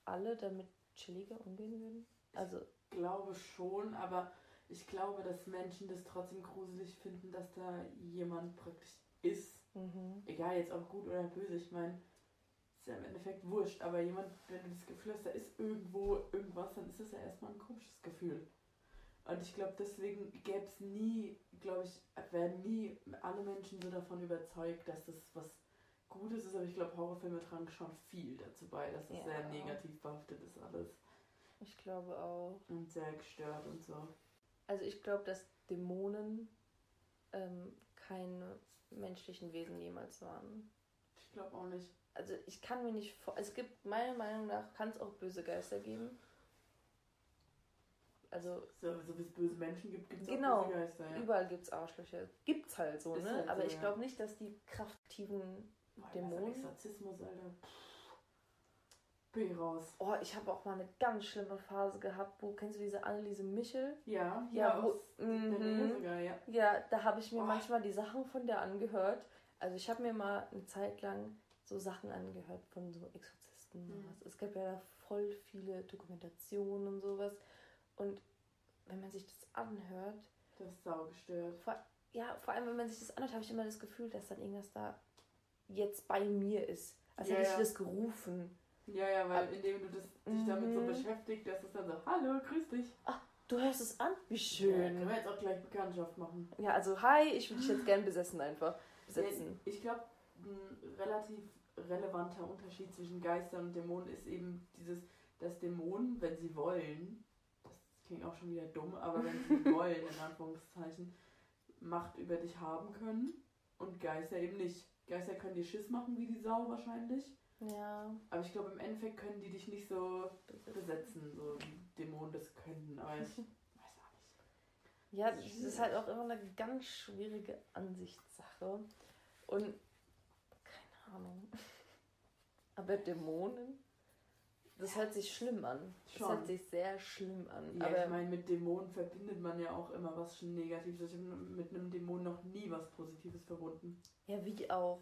S2: alle damit chilliger umgehen würden? Also,
S1: glaube schon, aber ich glaube, dass Menschen das trotzdem gruselig finden, dass da jemand praktisch ist.
S2: Mhm.
S1: Egal jetzt ob gut oder böse, ich meine, ist ja im Endeffekt wurscht, aber jemand, wenn du das Gefühl hast, da ist irgendwo irgendwas, dann ist das ja erstmal ein komisches Gefühl. Und ich glaube, deswegen gäbe es nie, glaube ich, werden nie alle Menschen so davon überzeugt, dass das was Gutes ist. Aber ich glaube, Horrorfilme tragen schon viel dazu bei, dass es
S2: Ja.
S1: sehr negativ behaftet ist alles.
S2: Ich glaube auch.
S1: Und sehr gestört und so.
S2: Also ich glaube, dass Dämonen ähm, keine menschlichen Wesen jemals waren.
S1: Ich glaube auch nicht.
S2: Also ich kann mir nicht vor. Es gibt meiner Meinung nach kann es auch böse Geister geben. Also
S1: So, so wie es böse Menschen gibt, gibt es
S2: Genau.
S1: auch böse Geister. Ja.
S2: überall gibt es Arschlöcher. Gibt's halt so,
S1: Ist
S2: ne?
S1: halt so,
S2: Aber ich glaube nicht, dass die kraftiven
S1: Boah,
S2: Dämonen?
S1: Also Exorzismus, Alter. Bin ich raus.
S2: Oh, ich habe auch mal eine ganz schlimme Phase gehabt, wo kennst du diese Anneliese Michel?
S1: Ja, hier
S2: Ja, wo- mhm.
S1: Sogar, ja.
S2: Ja, da habe ich mir
S1: Oh.
S2: manchmal die Sachen von der angehört. Also ich habe mir mal eine Zeit lang so Sachen angehört von so Exorzisten.
S1: Mhm.
S2: sowas. Es gab ja da voll viele Dokumentationen und sowas. Und wenn man sich das anhört,
S1: Das ist saugestört.
S2: vor, ja, vor allem wenn man sich das anhört, habe ich immer das Gefühl, dass dann irgendwas da jetzt bei mir ist. Als
S1: Ja,
S2: hätte ich
S1: ja.
S2: das gerufen.
S1: Ja, ja, weil indem du das, dich damit so
S2: Mhm.
S1: beschäftigt, dass es dann so, hallo, grüß dich.
S2: Du hörst es an? Wie
S1: Ja,
S2: schön.
S1: können wir jetzt auch gleich Bekanntschaft machen.
S2: Ja, also hi, ich würde dich jetzt gern besessen einfach. Besetzen.
S1: Ja, ich glaube, ein relativ relevanter Unterschied zwischen Geistern und Dämonen ist eben dieses, dass Dämonen, wenn sie wollen, das klingt auch schon wieder dumm, aber wenn sie wollen, in Anführungszeichen, Macht über dich haben können und Geister eben nicht. Geister können dir Schiss machen wie die Sau wahrscheinlich,
S2: Ja.
S1: aber ich glaube, im Endeffekt können die dich nicht so besetzen, so wie Dämonen das könnten, aber ich weiß auch nicht.
S2: Ja, das ist halt auch immer eine ganz schwierige Ansichtssache. Und keine Ahnung. Aber Dämonen, das hört sich schlimm an. Das
S1: Schon.
S2: hört sich sehr schlimm an.
S1: Ja,
S2: Aber
S1: ich meine, mit Dämonen verbindet man ja auch immer was schon Negatives. Ich habe mit einem Dämon noch nie was Positives verbunden.
S2: ja, wie auch.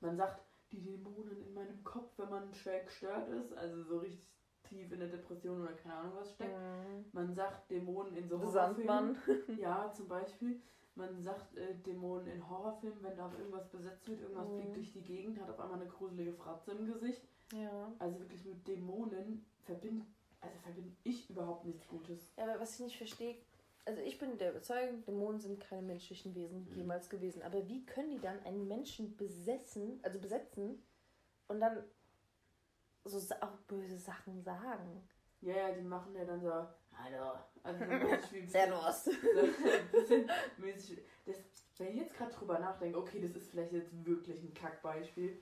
S1: Man sagt, die Dämonen in meinem Kopf, wenn man schwer gestört ist, also so richtig tief in der Depression oder keine Ahnung was steckt.
S2: Mhm.
S1: Man sagt Dämonen in so Horrorfilmen.
S2: Sandmann.
S1: Ja, zum Beispiel. Man sagt äh, Dämonen in Horrorfilmen, wenn da auf irgendwas besetzt wird, irgendwas
S2: Mhm.
S1: fliegt durch die Gegend, hat auf einmal eine gruselige Fratze im Gesicht.
S2: Ja.
S1: Also wirklich mit Dämonen verbinde also verbinde ich überhaupt nichts Gutes.
S2: Ja, aber was ich nicht verstehe, also ich bin der Überzeugung, Dämonen sind keine menschlichen Wesen
S1: Mhm.
S2: jemals gewesen. Aber wie können die dann einen Menschen besessen, also besetzen und dann so auch böse Sachen sagen?
S1: Ja, ja, die machen ja dann so, hallo. Also
S2: Servus.
S1: So mäßig. Das, wenn ich jetzt gerade drüber nachdenke, okay, das ist vielleicht jetzt wirklich ein Kackbeispiel,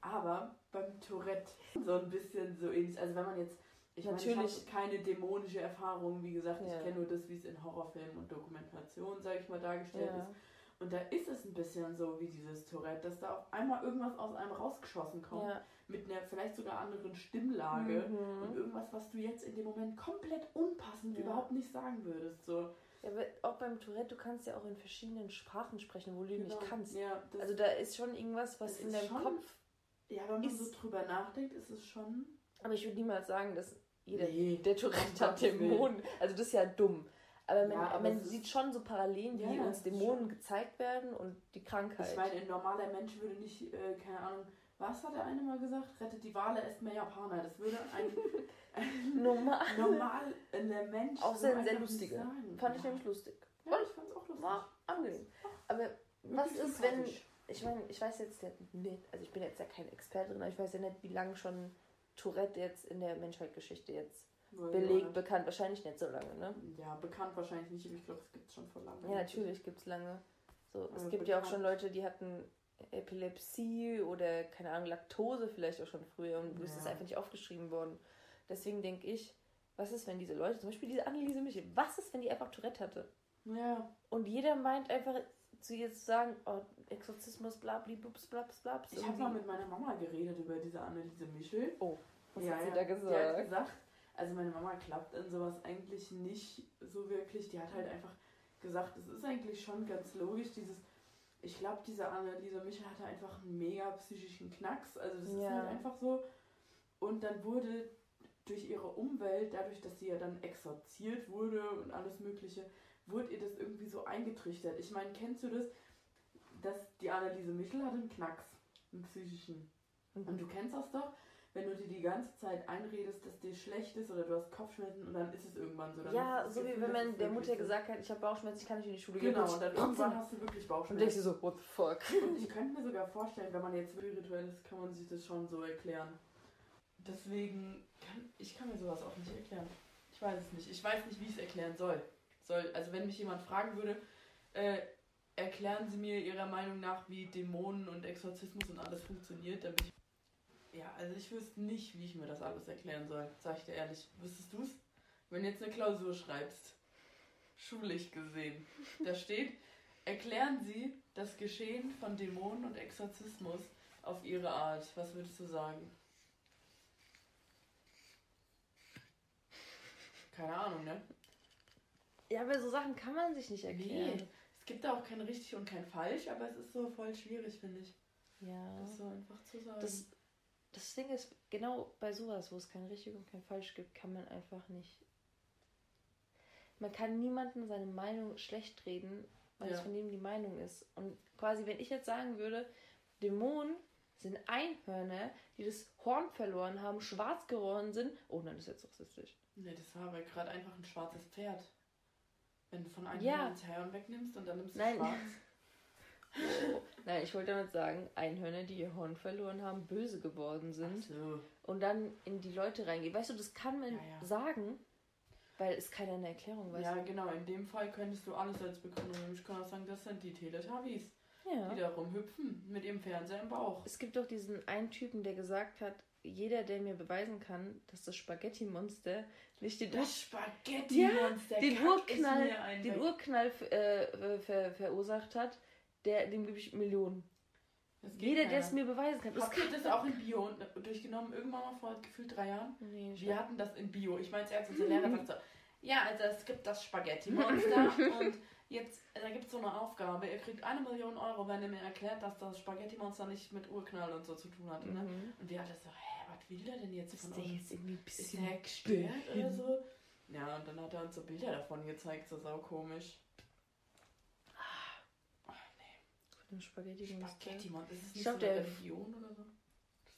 S1: aber beim Tourette so ein bisschen so ähnlich. Also wenn man jetzt, ich meine, ich
S2: Natürlich.
S1: keine dämonische Erfahrung, wie gesagt,
S2: Ja.
S1: ich kenne nur das, wie es in Horrorfilmen und Dokumentationen, sage ich mal, dargestellt ist.
S2: Ja.
S1: Und da ist es ein bisschen so wie dieses Tourette, dass da auf einmal irgendwas aus einem rausgeschossen kommt,
S2: ja.
S1: mit einer vielleicht sogar anderen Stimmlage. Und
S2: Mhm.
S1: irgendwas, was du jetzt in dem Moment komplett unpassend überhaupt nicht sagen würdest. So.
S2: ja, aber auch beim Tourette, du kannst ja auch in verschiedenen Sprachen sprechen, wo du
S1: Genau.
S2: nicht kannst.
S1: Ja,
S2: Also da ist schon irgendwas, was in
S1: ist
S2: deinem
S1: schon-
S2: Kopf.
S1: ja, wenn man
S2: ist-
S1: so drüber nachdenkt, ist es schon.
S2: Aber ich würde niemals sagen, dass jeder,
S1: Nee,
S2: der Tourette hat. Dämonen. Also das ist ja dumm. Aber man,
S1: Ja, aber
S2: man
S1: es
S2: sieht schon so Parallelen, wie
S1: Ja,
S2: uns Dämonen gezeigt werden und die Krankheit.
S1: Ich meine, ein normaler Mensch würde nicht, äh, keine Ahnung, was hat der eine mal gesagt? Rettet die Wale, esst mehr Japaner. Das würde ein, ein
S2: Normal.
S1: normaler Mensch
S2: Auch
S1: so
S2: sehr, sehr
S1: nicht
S2: lustige.
S1: sagen.
S2: Fand ich nämlich lustig.
S1: Ja, ich fand's auch lustig.
S2: War angenehm. Aber was ist, wenn. Ich meine, ich weiß jetzt ja nicht, also ich bin jetzt ja kein Experte drin, aber ich weiß ja nicht, wie lange schon Tourette jetzt in der Menschheitsgeschichte jetzt belegt, bekannt. Wahrscheinlich nicht so lange, ne?
S1: Ja, bekannt wahrscheinlich nicht, aber ich glaube, es gibt schon vor langem.
S2: Ja, natürlich gibt es lange. So, es gibt ja auch
S1: bekannt.
S2: schon Leute, die hatten Epilepsie oder, keine Ahnung, Laktose vielleicht auch schon früher und es ist
S1: Ja.
S2: einfach nicht aufgeschrieben worden. Deswegen denke ich, was ist, wenn diese Leute, zum Beispiel diese Anneliese Michel, was ist, wenn die einfach Tourette hatte?
S1: Ja,
S2: Und jeder meint einfach zu ihr zu sagen, oh, Exorzismus, blabli, bubs, blabs, blabs.
S1: ich habe mal mit meiner Mama geredet über diese Anneliese Michel.
S2: Oh, was
S1: ja,
S2: hat sie
S1: ja.
S2: da
S1: Die hat
S2: gesagt?
S1: gesagt, also meine Mama klappt in sowas eigentlich nicht so wirklich. Die hat halt einfach gesagt, es ist eigentlich schon ganz logisch, dieses, ich glaube, diese Anneliese Michel hatte einfach einen mega psychischen Knacks. Also das ist
S2: Ja.
S1: halt einfach so. Und dann wurde durch ihre Umwelt, dadurch, dass sie ja dann exorziert wurde und alles Mögliche, wurde ihr das irgendwie so eingetrichtert. Ich meine, kennst du das, dass die Anneliese Michel hatte einen Knacks, einen psychischen. Und du kennst das doch, wenn du dir die ganze Zeit einredest, dass dir schlecht ist oder du hast Kopfschmerzen und dann ist es irgendwann so.
S2: Ja, so wie wenn man der Mutter gesagt hat, ich habe Bauchschmerzen, ich kann nicht in die Schule gehen.
S1: Genau, und dann irgendwann
S2: und
S1: hast du wirklich
S2: denkst
S1: Bauchschmerzen.
S2: du so, what the fuck?
S1: Und ich könnte mir sogar vorstellen, wenn man jetzt spirituell ist, kann man sich das schon so erklären. Deswegen kann ich kann mir sowas auch nicht erklären. Ich weiß es nicht. Ich weiß nicht, wie ich es erklären soll. Soll. Also wenn mich jemand fragen würde, äh, erklären Sie mir Ihrer Meinung nach, wie Dämonen und Exorzismus und alles funktioniert, bin ich. Ja, also ich wüsste nicht, wie ich mir das alles erklären soll, sag ich dir ehrlich. Wüsstest du es? Wenn du jetzt eine Klausur schreibst, schulisch gesehen, da steht, erklären Sie das Geschehen von Dämonen und Exorzismus auf Ihre Art. Was würdest du sagen? Keine Ahnung, ne?
S2: Ja, aber so Sachen kann man sich nicht erklären.
S1: Nee. Es gibt da auch kein richtig und kein falsch, aber es ist so voll schwierig, finde ich.
S2: Ja.
S1: Das so einfach zu sagen.
S2: Das, das Ding ist, genau bei sowas, wo es kein richtig und kein falsch gibt, kann man einfach nicht. Man kann niemandem seine Meinung schlecht reden, weil es
S1: Ja.
S2: von dem die Meinung ist. Und quasi, wenn ich jetzt sagen würde, Dämonen sind Einhörner, die das Horn verloren haben, schwarz geworden sind. Oh nein, das ist jetzt rassistisch.
S1: Ne, das war aber gerade einfach ein schwarzes Pferd. Wenn du von einem
S2: Ja.
S1: ins Herrn wegnimmst und dann nimmst du
S2: Nein.
S1: schwarz.
S2: Oh. Nein, ich wollte damit sagen, Einhörner, die ihr Horn verloren haben, böse geworden sind.
S1: So.
S2: und dann in die Leute reingehen. Weißt du, das kann man
S1: Ja, ja.
S2: sagen, weil es keiner eine Erklärung weiß.
S1: Ja, genau. In dem Fall könntest du alles als Begründung nehmen. Ich kann auch sagen, das sind die Teletubbies,
S2: Ja.
S1: die da rumhüpfen mit ihrem Fernseher im Bauch.
S2: Es gibt doch diesen einen Typen, der gesagt hat, jeder, der mir beweisen kann, dass das Spaghetti-Monster nicht den,
S1: Das Spaghetti-Monster
S2: den
S1: kack
S2: Urknall, den. Urknall äh, ver, verursacht hat, der, dem gebe ich Millionen. Jeder, der es mir beweisen kann. Das
S1: Habt ihr das auch in Bio durchgenommen? Irgendwann mal vor gefühlt drei Jahren?
S2: Nee,
S1: Wir hatten das in Bio. Ich meine, als unser Lehrer sagt so, ja, also es gibt das Spaghetti-Monster und jetzt, da gibt es so eine Aufgabe. Ihr kriegt eine Million Euro, wenn ihr mir erklärt, dass das Spaghetti-Monster nicht mit Urknall und so zu tun hat. Ne?
S2: Mhm.
S1: Und wir alle so, hä, will der denn jetzt
S2: Ist
S1: von
S2: der
S1: uns?
S2: jetzt irgendwie ein
S1: Ist
S2: bisschen
S1: der gestört oder so? Ja, und dann hat er uns so Bilder davon gezeigt, so saukomisch. Ach nee,
S2: von dem Spaghetti-Monster?
S1: Spaghetti-Monster, ist es
S2: Ich
S1: nicht so eine
S2: der-
S1: Religion oder so?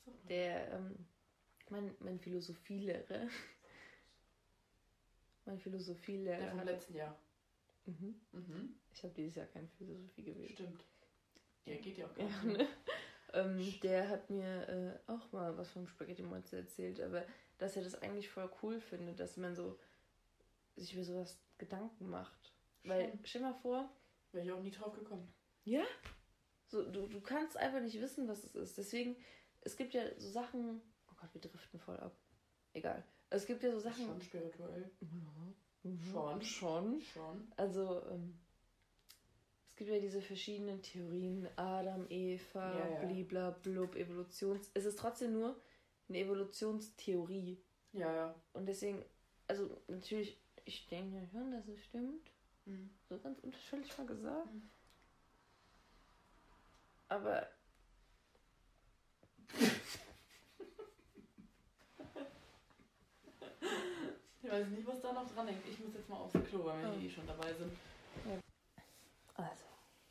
S1: Das ist
S2: Der, ähm, mein, mein Philosophielehrer, mein Philosophielehrer,
S1: Der vom letzten Jahr.
S2: mhm.
S1: Mhm.
S2: ich habe dieses Jahr keine Philosophie gewählt.
S1: Stimmt. Ja, geht ja auch gar
S2: Ja,
S1: nicht.
S2: ne? Ähm, der hat mir äh, auch mal was vom Spaghetti Monster erzählt, aber dass er das eigentlich voll cool findet, dass man so sich über sowas Gedanken macht. Weil,
S1: Schon.
S2: stell mal vor,
S1: Wäre ich auch nie drauf gekommen.
S2: ja, so, du, du kannst einfach nicht wissen, was es ist. Deswegen, es gibt ja so Sachen, oh Gott, wir driften voll ab. Egal. Es gibt ja so Sachen.
S1: Schon spirituell.
S2: Mhm.
S1: Schon.
S2: Schon.
S1: Schon.
S2: Also, ähm, es gibt ja diese verschiedenen Theorien, Adam, Eva,
S1: Ja, ja.
S2: blibla, blub, Evolutions... Es ist trotzdem nur eine Evolutionstheorie.
S1: Ja, ja.
S2: Und deswegen, also natürlich, ich denke ja schon, dass es stimmt.
S1: Mhm.
S2: So ganz unterschwellig mal gesagt.
S1: Mhm.
S2: Aber
S1: Ich weiß nicht, was da noch dran hängt. Ich muss jetzt mal aufs Klo, weil wir
S2: Oh.
S1: eh schon dabei sind.
S2: Also,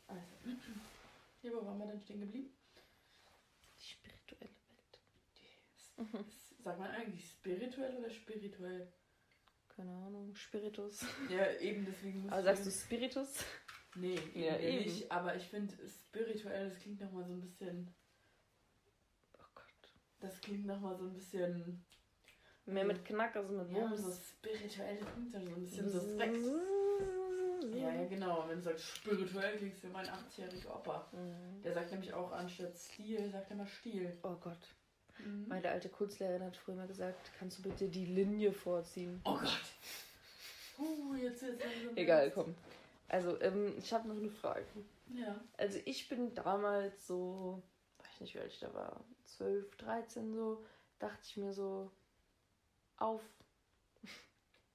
S1: Also. Ja, wo waren wir denn stehen geblieben?
S2: die spirituelle Welt.
S1: Sagt man eigentlich spirituell oder spirituell?
S2: Keine Ahnung, Spiritus.
S1: Ja, eben deswegen muss
S2: Aber sagst du Spiritus?
S1: Nee,
S2: Ja,
S1: ja,
S2: eben.
S1: nicht. Aber ich finde spirituell, das klingt nochmal so ein bisschen.
S2: Oh Gott.
S1: Das klingt nochmal so ein bisschen.
S2: Mehr mit Knack als mit
S1: Ja,
S2: Wumms.
S1: so spirituell klingt dann so ein bisschen suspekt. Ja, ja, genau. Wenn du sagst spirituell, klingst du wie mein 80-jähriger Opa.
S2: Mhm.
S1: Der sagt nämlich auch anstatt Stil, sagt er mal Stil.
S2: Oh Gott.
S1: Mhm.
S2: Meine alte Kunstlehrerin hat früher mal gesagt, kannst du bitte die Linie vorziehen?
S1: Oh Gott. Uh, jetzt ist es
S2: Egal, komm. Also, ähm, ich habe noch eine Frage.
S1: Ja.
S2: Also ich bin damals so, weiß nicht, wie alt ich da war, 12, 13 so, dachte ich mir so, auf,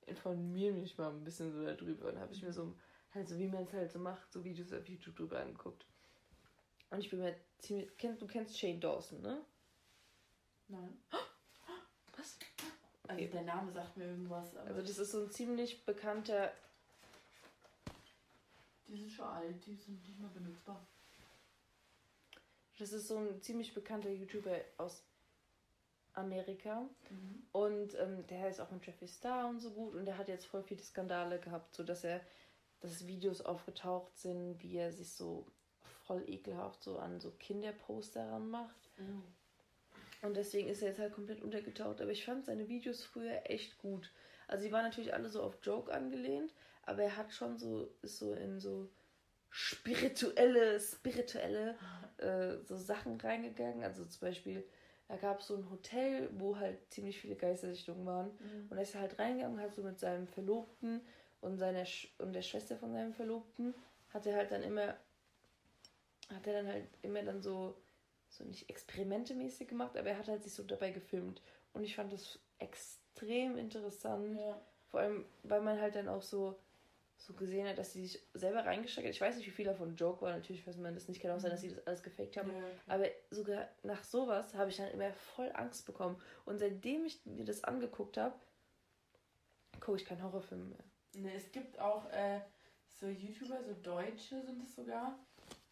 S2: informiere mich mal ein bisschen so darüber. Und habe ich mir so, halt so wie man es halt so macht, so Videos auf YouTube drüber angeguckt. Und ich bin mir ziemlich, kenn, du kennst Shane Dawson, ne?
S1: Nein.
S2: Was?
S1: Also
S2: Okay.
S1: der Name sagt mir irgendwas, aber
S2: Also das ist so ein ziemlich bekannter,
S1: die sind schon alt, die sind nicht mehr benutzbar.
S2: das ist so ein ziemlich bekannter YouTuber aus Amerika.
S1: Mhm.
S2: Und ähm, der ist auch mit Jeffree Star und so gut. Und der hat jetzt voll viele Skandale gehabt, so dass er, dass Videos aufgetaucht sind, wie er sich so voll ekelhaft so an so Kinderposter ranmacht. Und deswegen ist er jetzt halt komplett untergetaucht. Aber ich fand seine Videos früher echt gut. Also sie waren natürlich alle so auf Joke angelehnt, aber er hat schon so, ist so in so spirituelle, spirituelle äh, so Sachen reingegangen. Also zum Beispiel, da gab es so ein Hotel, wo halt ziemlich viele Geistersichtungen waren.
S1: Mhm.
S2: Und er ist halt reingegangen, hat so mit seinem Verlobten und seiner Sch und der Schwester von seinem Verlobten, hat er halt dann immer, hat er dann halt immer dann so, so nicht experimentemäßig gemacht, aber er hat halt sich so dabei gefilmt. Und ich fand das extrem interessant.
S1: Ja.
S2: Vor allem, weil man halt dann auch so, so gesehen hat, dass sie sich selber reingesteckt hat. Ich weiß nicht, wie viel davon Joke war, natürlich weiß man das nicht. Kann auch sein, dass sie das alles gefaked haben.
S1: Ja,
S2: Aber sogar nach sowas habe ich dann immer voll Angst bekommen. Und seitdem ich mir das angeguckt habe, gucke ich keinen Horrorfilm mehr.
S1: Ne, es gibt auch äh, so YouTuber, so Deutsche sind es sogar.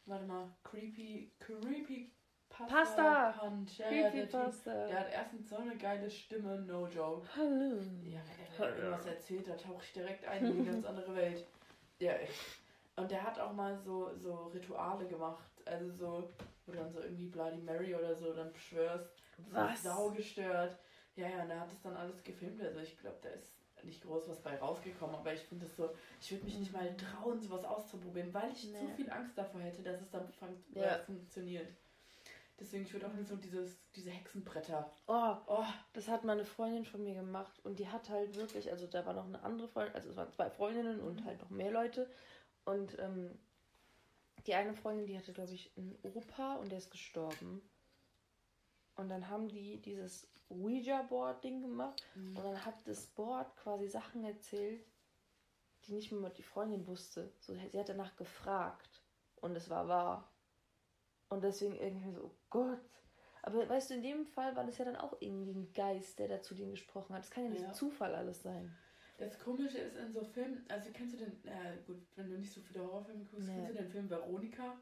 S1: Warte mal, Creepy, Creepy Pasta,
S2: Pasta!
S1: Ja, der, der hat erstens so eine geile Stimme, no joke.
S2: Hallo.
S1: Ja, wenn er irgendwas erzählt, da tauche ich direkt ein in eine ganz andere Welt. Ja, echt. Und der hat auch mal so, so Rituale gemacht. Also so, wo du dann so irgendwie Bloody Mary oder so dann beschwörst.
S2: Was?
S1: Sau gestört. Ja, ja, und er hat das dann alles gefilmt. Also ich glaube, da ist nicht groß was bei rausgekommen. Aber ich finde das so, ich würde mich nicht mal trauen, sowas auszuprobieren, weil ich
S2: Nee.
S1: zu viel Angst davor hätte, dass es dann fun
S2: Ja.
S1: funktioniert. Deswegen, ich würde auch nicht so dieses, diese Hexenbretter.
S2: Oh,
S1: Oh,
S2: das hat meine Freundin von mir gemacht. Und die hat halt wirklich, also da war noch eine andere Freundin, also es waren zwei Freundinnen und halt noch mehr Leute. Und ähm, die eine Freundin, die hatte, glaube ich, einen Opa und der ist gestorben. Und dann haben die dieses Ouija-Board-Ding gemacht. Und dann hat das Board quasi Sachen erzählt, die nicht mehr die Freundin wusste. So, sie hat danach gefragt. Und es war wahr. Und deswegen irgendwie so, oh Gott. Aber weißt du, in dem Fall war das ja dann auch irgendwie ein Geist, der da zu denen gesprochen hat. Das kann ja nicht
S1: Ja.
S2: Zufall alles sein.
S1: Das Komische ist in so Filmen, also kennst du den, äh, gut, wenn du nicht so viele Horrorfilme guckst,
S2: Nee.
S1: kennst du den Film Veronika?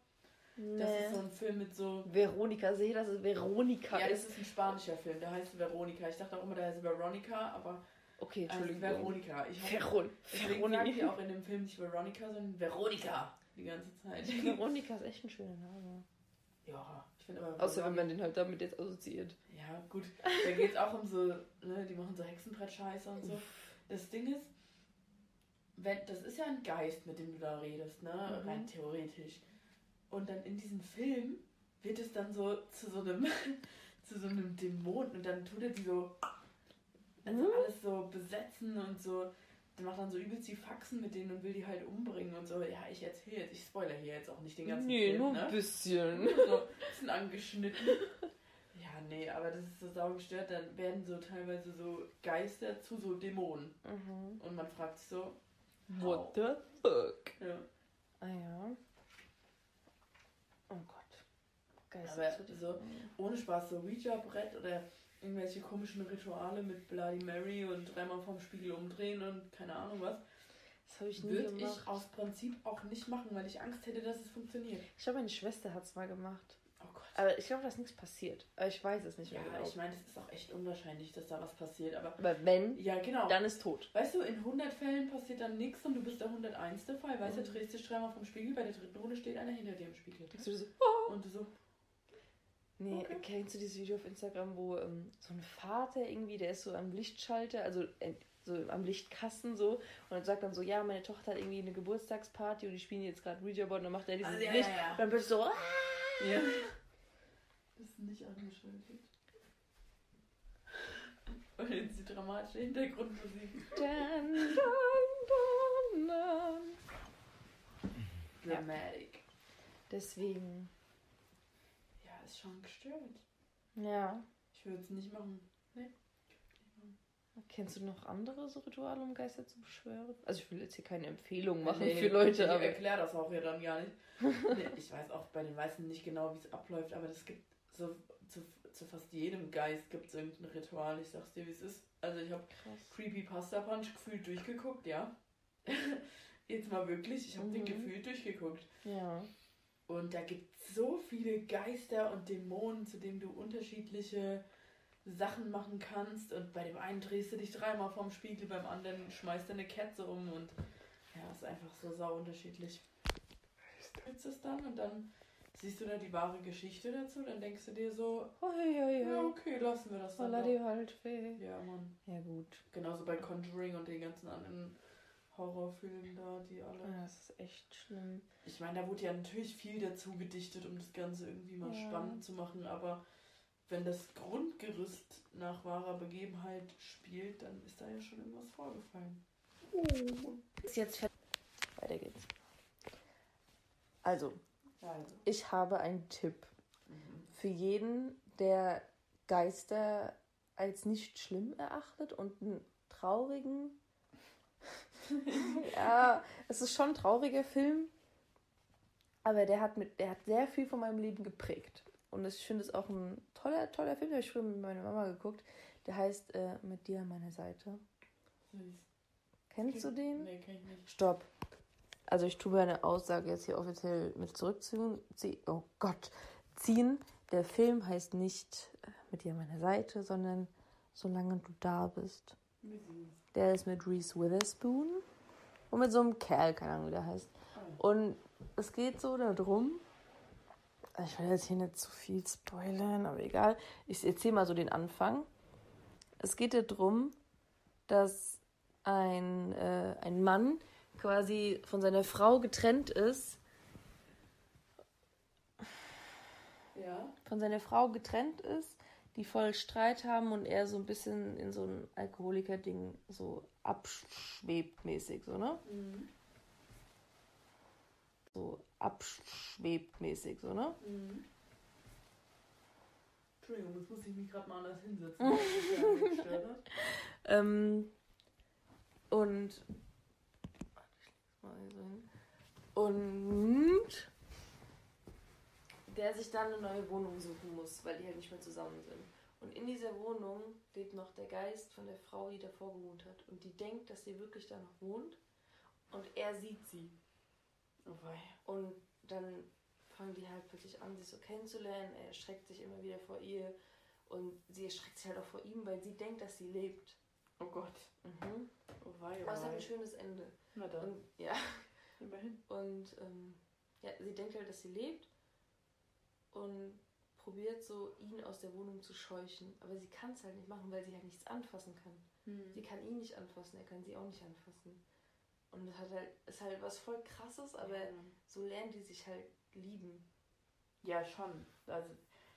S1: Das
S2: Nee.
S1: ist so ein Film mit so.
S2: Veronika, sehe, dass es Veronika
S1: Ja, das
S2: ist.
S1: ein spanischer Film, der heißt Veronika. Ich dachte auch immer, der heißt Veronica, aber
S2: Okay,
S1: also
S2: Entschuldigung.
S1: Veronika. Ich
S2: Veron
S1: deswegen sagen die
S2: Veroni.
S1: auch in dem Film nicht Veronica, sondern Veronika die ganze Zeit.
S2: Veronika ist echt ein schöner Name.
S1: Ja, ich finde aber.
S2: Außer wenn man den halt damit jetzt assoziiert.
S1: Ja, gut. Da geht es auch um so, ne, die machen so Hexenbrett-Scheiße und so. Das Ding ist, wenn, das ist ja ein Geist, mit dem du da redest, ne?
S2: Mhm.
S1: Rein theoretisch. Und dann in diesem Film wird es dann so zu so einem, zu so einem Dämon und dann tut er die so, also
S2: Mhm.
S1: alles so besetzen und so. Der macht dann so übelst die Faxen mit denen und will die halt umbringen und so. Ja, ich erzähle jetzt, ich spoilere hier jetzt auch nicht den ganzen
S2: Nee,
S1: Film,
S2: nur
S1: ne?
S2: ein bisschen.
S1: so ein bisschen angeschnitten. Ja, nee, aber das ist so saugestört. Dann werden so teilweise so Geister zu so Dämonen.
S2: Mhm.
S1: Und man fragt sich so,
S2: What the fuck?
S1: ja.
S2: Ah ja. Oh Gott. Geister
S1: Aber
S2: zu
S1: so- ohne Spaß, so Ouija-Brett oder irgendwelche komischen Rituale mit Bloody Mary und dreimal vorm Spiegel umdrehen und keine Ahnung was,
S2: Das habe ich nie
S1: würde
S2: gemacht.
S1: ich aus Prinzip auch nicht machen, weil ich Angst hätte, dass es funktioniert.
S2: Ich glaube, meine Schwester hat es mal gemacht.
S1: Oh Gott.
S2: Aber ich glaube, da ist nichts passiert. Aber ich weiß es nicht
S1: Ja,
S2: mehr genau.
S1: ich meine, es ist auch echt unwahrscheinlich, dass da was passiert, aber
S2: Aber wenn,
S1: ja, genau.
S2: dann ist tot.
S1: Weißt du, in 100 Fällen passiert dann nichts und du bist der 101. Fall. Weißt du,
S2: Mhm.
S1: drehst dich dreimal vom Spiegel, bei der dritten Runde steht einer hinter dir im Spiegel.
S2: Du so,
S1: Und du so,
S2: Nee,
S1: Okay.
S2: kennst du dieses Video auf Instagram, wo ähm, so ein Vater irgendwie, der ist so am Lichtschalter, also äh, so am Lichtkasten so, und sagt dann so, ja, meine Tochter hat irgendwie eine Geburtstagsparty und die spielen jetzt gerade Ouija Board und dann macht er dieses
S1: Ah, ja,
S2: Licht
S1: ja, ja.
S2: und dann wird so, ah!
S1: ja. Bist nicht angeschaltet. Und jetzt die dramatische Hintergrundmusik.
S2: Dun, dun, dun.
S1: Dramatic.
S2: Deswegen,
S1: ist schon gestört.
S2: ja.
S1: Ich würde es nicht machen.
S2: Kennst du noch andere so Rituale, um Geister zu beschwören? Also ich will jetzt hier keine Empfehlung machen
S1: Nee,
S2: für Leute,
S1: ich
S2: aber...
S1: erkläre das auch ja dann gar nicht. nee, ich weiß auch bei den Weißen nicht genau, wie es abläuft, aber das gibt so zu, zu fast jedem Geist gibt es irgendein Ritual. Ich sag's dir, wie es ist. Also ich habe. Creepy Pasta Punch gefühlt durchgeguckt, ja. Jetzt mal wirklich, ich habe den
S2: Mhm.
S1: gefühlt durchgeguckt.
S2: Ja.
S1: Und da gibt es so viele Geister und Dämonen, zu denen du unterschiedliche Sachen machen kannst und bei dem einen drehst du dich dreimal vorm Spiegel, beim anderen schmeißt du eine Kerze um und ja, ist einfach so sau unterschiedlich. Jetzt es dann und dann siehst du da die wahre Geschichte dazu, dann denkst du dir so,
S2: Uiuiui.
S1: ja okay, lassen wir das dann.
S2: Voller die Waldfee.
S1: Ja, Mann.
S2: Ja, gut.
S1: Genauso bei Conjuring und den ganzen anderen Horrorfilmen da, die alle.
S2: Ja, das ist echt schlimm.
S1: Ich meine, da wurde ja natürlich viel dazu gedichtet, um das Ganze irgendwie mal
S2: Ja.
S1: spannend zu machen, aber wenn das Grundgerüst nach wahrer Begebenheit spielt, dann ist da ja schon irgendwas vorgefallen.
S2: Ist jetzt Weiter geht's. Also,
S1: Also.
S2: ich habe einen Tipp für jeden, der Geister als nicht schlimm erachtet und einen traurigen. ja, es ist schon ein trauriger Film, aber der hat, mit, der hat sehr viel von meinem Leben geprägt. Und ich finde es auch ein toller, toller Film, den habe ich früher mit meiner Mama geguckt. Der heißt äh, Mit dir an meiner Seite.
S1: Süß.
S2: Kennst du den?
S1: Nee, kenn ich nicht.
S2: Stopp. Also ich tue meine Aussage jetzt hier offiziell mit zurückziehen. Oh Gott. Ziehen. Der Film heißt nicht äh, mit dir an meiner Seite, sondern solange du da bist.
S1: Wie süß.
S2: Der ist mit Reese Witherspoon und mit so einem Kerl, keine Ahnung, wie der heißt. Und es geht so darum, ich will jetzt hier nicht zu viel spoilern, aber egal. Ich erzähle mal so den Anfang. Es geht darum, dass ein, äh, ein Mann quasi von seiner Frau getrennt ist,
S1: Ja.
S2: von seiner Frau getrennt ist, die voll Streit haben und er so ein bisschen in so ein Alkoholiker-Ding so abschwebt mäßig, so, ne?
S1: Mhm.
S2: So abschwebt mäßig, so, ne?
S1: Mhm. Entschuldigung, jetzt muss ich mich gerade mal anders hinsetzen. weil mich das ja gestört hat.
S2: Ähm, und. Warte, ich leg's mal hier so hin. Und. Der sich dann eine neue Wohnung suchen muss, weil die halt nicht mehr zusammen sind. Und in dieser Wohnung lebt noch der Geist von der Frau, die davor gewohnt hat. Und die denkt, dass sie wirklich da noch wohnt. Und er sieht sie.
S1: Oh.
S2: Und dann fangen die halt plötzlich an, sich so kennenzulernen. Er erschreckt sich immer wieder vor ihr. Und sie erschreckt sich halt auch vor ihm, weil sie denkt, dass sie lebt.
S1: Oh Gott.
S2: Mhm.
S1: Oh wei, oh
S2: Aber es hat ein schönes Ende.
S1: Na dann,
S2: Und ja,
S1: immerhin.
S2: und ähm, ja, sie denkt halt, dass sie lebt und probiert so, ihn aus der Wohnung zu scheuchen. Aber sie kann es halt nicht machen, weil sie halt nichts anfassen kann. Sie
S1: Mhm.
S2: kann ihn nicht anfassen, er kann sie auch nicht anfassen. Und das hat halt, ist halt was voll krasses, aber
S1: Ja.
S2: so lernen die sich halt lieben.
S1: Ja, schon. Also,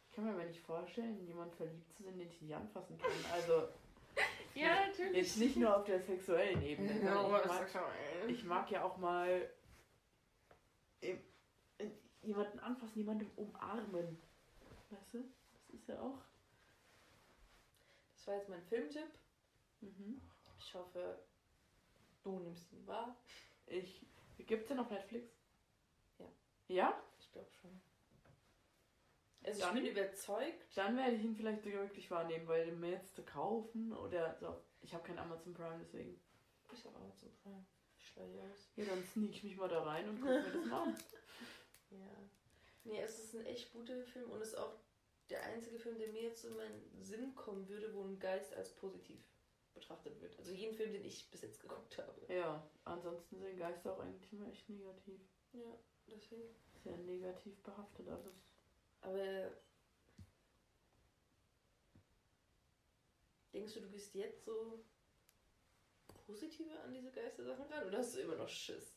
S1: ich kann mir aber nicht vorstellen, jemand verliebt zu sein, den ich nicht anfassen kann. Also,
S2: Ja, natürlich.
S1: jetzt nicht nur auf der sexuellen Ebene.
S2: Ja,
S1: ich, mag, ich mag ja auch mal jemanden anfassen, jemanden umarmen. Weißt du? Das ist ja auch.
S2: Das war jetzt mein Filmtipp.
S1: Mhm.
S2: Ich hoffe, du nimmst ihn wahr.
S1: Ich. Gibt's den auf Netflix?
S2: Ja.
S1: Ja?
S2: Ich glaube schon. Also
S1: Dann-
S2: ich bin überzeugt.
S1: Dann werde ich ihn vielleicht sogar wirklich wahrnehmen, weil mir jetzt zu kaufen oder so. Ich habe kein Amazon Prime, deswegen.
S2: Ich habe zum Prime. Schleich aus.
S1: Ja, dann sneak ich mich mal da rein und guck mir das mal an.
S2: Ja. Nee, es ist ein echt guter Film und ist auch der einzige Film, der mir jetzt in meinen Sinn kommen würde, wo ein Geist als positiv betrachtet wird. Also jeden Film, den ich bis jetzt geguckt habe.
S1: Ja, ansonsten sind Geister auch eigentlich immer echt negativ.
S2: Ja, deswegen.
S1: Sehr negativ behaftet alles.
S2: Aber denkst du, du bist jetzt so positiver an diese Geistersachen ran oder hast du immer noch Schiss?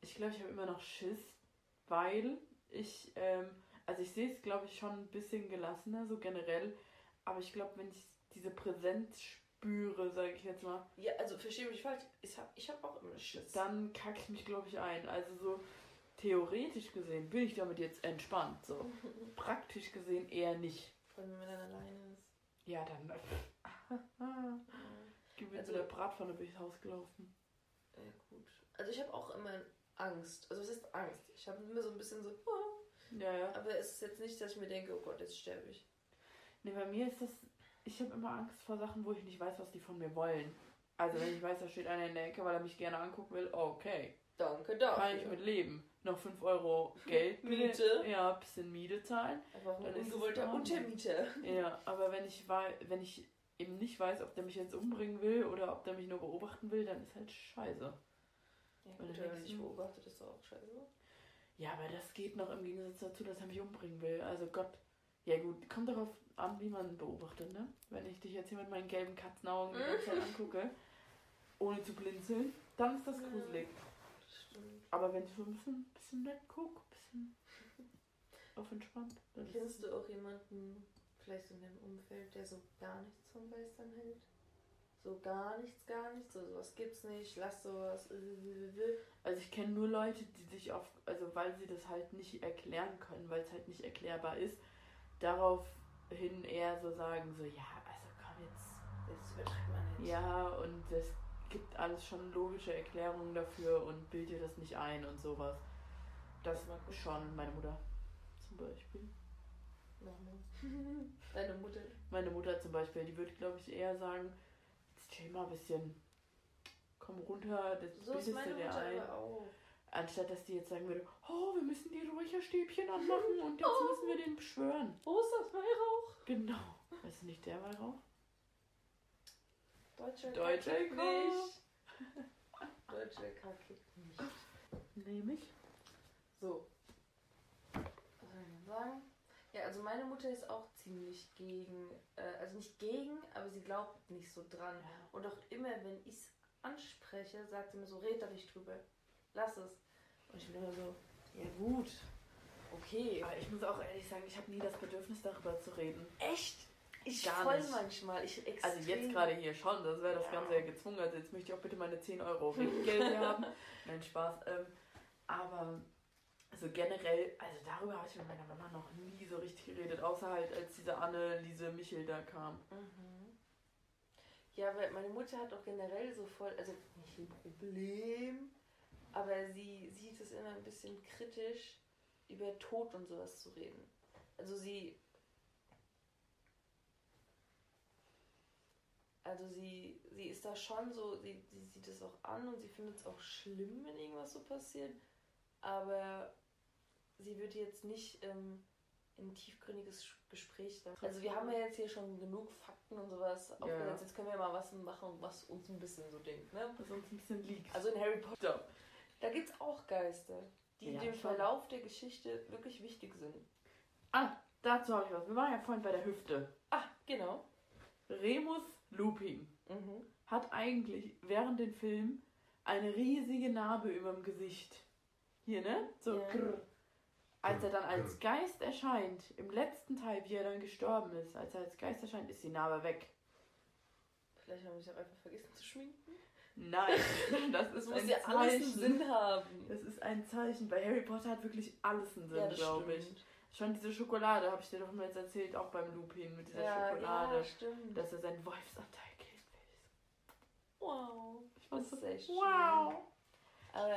S1: Ich glaube, ich habe immer noch Schiss, weil ich, ähm, also ich sehe es, glaube ich, schon ein bisschen gelassener, so generell. Aber ich glaube, wenn ich diese Präsenz spüre, sage ich jetzt mal,
S2: Ja, also verstehe mich falsch. Ich habe ich hab auch immer Schiss.
S1: dann kacke ich mich, glaube ich, ein. Also so theoretisch gesehen bin ich damit jetzt entspannt. So praktisch gesehen eher nicht.
S2: Vor allem, wenn man dann alleine ist.
S1: Ja, dann. Gib mir
S2: Also-
S1: so der Bratpfanne durchs Haus gelaufen.
S2: Ja, gut. Also ich habe auch immer Angst. Also was ist Angst? Ich habe immer so ein bisschen so, oh.
S1: Ja, ja.
S2: aber es ist jetzt nicht, dass ich mir denke, oh Gott, jetzt sterbe ich.
S1: Nee, bei mir ist das. Ich habe immer Angst vor Sachen, wo ich nicht weiß, was die von mir wollen. Also, wenn ich weiß, da steht einer in der Ecke, weil er mich gerne angucken will, okay.
S2: Danke
S1: Kann ich mit leben. Noch 5 Euro Geld.
S2: Miete.
S1: Ja, bisschen Miete zahlen.
S2: Einfach
S1: Dann
S2: ein
S1: ist es
S2: ungewollter. Untermieter.
S1: Ja, aber wenn ich wenn ich eben nicht weiß, ob der mich jetzt umbringen will oder ob der mich nur beobachten will, dann ist halt scheiße.
S2: Ja,
S1: Weil
S2: gut, wenn man dich beobachtet, ist doch auch scheiße.
S1: Ja, aber das geht noch im Gegensatz dazu, dass er mich umbringen will. Also Gott. Ja gut, kommt darauf an, wie man beobachtet, ne? Wenn ich dich jetzt hier mit meinen gelben Katzenaugen die ganze Zeit angucke, ohne zu blinzeln, dann ist das
S2: Ja.
S1: gruselig.
S2: Stimmt.
S1: Aber wenn ich so ein bisschen, bisschen nett gucke, ein bisschen auf entspannt,
S2: Kennst du auch jemanden, vielleicht in deinem Umfeld, der so gar nichts vom Geistern hält? So gar nichts, gar nichts, so sowas gibt's nicht, lass sowas.
S1: Also ich kenne nur Leute, die sich auf, also weil sie das halt nicht erklären können, weil es halt nicht erklärbar ist, daraufhin eher so sagen, so ja, also komm jetzt,
S2: Das übertreibt man nicht.
S1: ja und es gibt alles schon logische Erklärungen dafür und bild dir das nicht ein und sowas. Das
S2: gucken.
S1: schon meine Mutter zum Beispiel.
S2: Deine Mutter.
S1: Meine Mutter zum Beispiel, die würde glaube ich eher sagen, jetzt chill mal ein bisschen, komm runter, das
S2: So ist
S1: bildest du dir ein. Anstatt dass die jetzt sagen würde, oh, wir müssen die Räucherstäbchen anmachen und jetzt
S2: Oh.
S1: müssen wir den beschwören.
S2: Wo ist das Weihrauch?
S1: Genau. Weißt du nicht der Weihrauch?
S2: Deutscher
S1: Deutscher
S2: Kack nicht. Deutscher Kack nicht.
S1: Nämlich.
S2: So. Was soll ich denn sagen? Ja, also meine Mutter ist auch ziemlich gegen, äh, also nicht gegen, aber sie glaubt nicht so dran. Und auch immer, wenn ich es anspreche, sagt sie mir so, red da nicht drüber. Lass es. Und ich bin immer so, ja gut, okay.
S1: Aber ich muss auch ehrlich sagen, ich habe nie das Bedürfnis darüber zu reden.
S2: Echt? Ich
S1: Gar
S2: voll
S1: nicht.
S2: manchmal. Ich.
S1: Also jetzt gerade hier schon, das wäre das
S2: Ja.
S1: Ganze ja gezwungen. Also jetzt möchte ich auch bitte meine 10 Euro Geld haben. Nein, Spaß. Ähm, aber also generell, also darüber habe ich mit meiner Mama noch nie so richtig geredet, außer halt als diese Anne-Lise Michel da kam.
S2: Mhm. Ja, weil meine Mutter hat auch generell so voll, also nicht ein Problem, aber sie sieht es immer ein bisschen kritisch, über Tod und sowas zu reden. Also sie. Also sie, sie ist da schon so, sie, sie sieht es auch an und sie findet es auch schlimm, wenn irgendwas so passiert. Aber sie wird jetzt nicht ähm, in ein tiefgründiges Gespräch da. Also wir haben ja jetzt hier schon genug Fakten und sowas aufgesetzt. Jetzt können wir mal was machen, was uns ein bisschen so denkt. Ne?
S1: Was uns ein bisschen liegt.
S2: Also in Harry Potter, da gibt es auch Geister, die
S1: Ja,
S2: dem
S1: schon.
S2: Verlauf der Geschichte wirklich wichtig sind.
S1: Ah, dazu habe ich was. Wir waren ja vorhin bei der Hüfte.
S2: Ah, genau.
S1: Remus Lupin
S2: Mhm.
S1: hat eigentlich während dem Film eine riesige Narbe über dem Gesicht. Hier, ne? So.
S2: Ja.
S1: grrr. Als er dann als Geist erscheint, im letzten Teil, wie er dann gestorben ist, als er als Geist erscheint, ist die Narbe weg.
S2: Vielleicht haben wir sich auch einfach vergessen zu schminken.
S1: Nein, das
S2: Das
S1: ist
S2: muss
S1: ein
S2: ja alles einen. Sinn haben.
S1: Das ist ein Zeichen. Bei Harry Potter hat wirklich alles einen Sinn,
S2: Ja, das
S1: glaube ich. Schon diese Schokolade habe ich dir doch mal jetzt erzählt, auch beim Lupin mit dieser
S2: Ja,
S1: Schokolade.
S2: ja, stimmt.
S1: dass er seinen Wolfsanteil will.
S2: wow.
S1: Ich fand
S2: Das ist echt schön.
S1: wow.
S2: Aber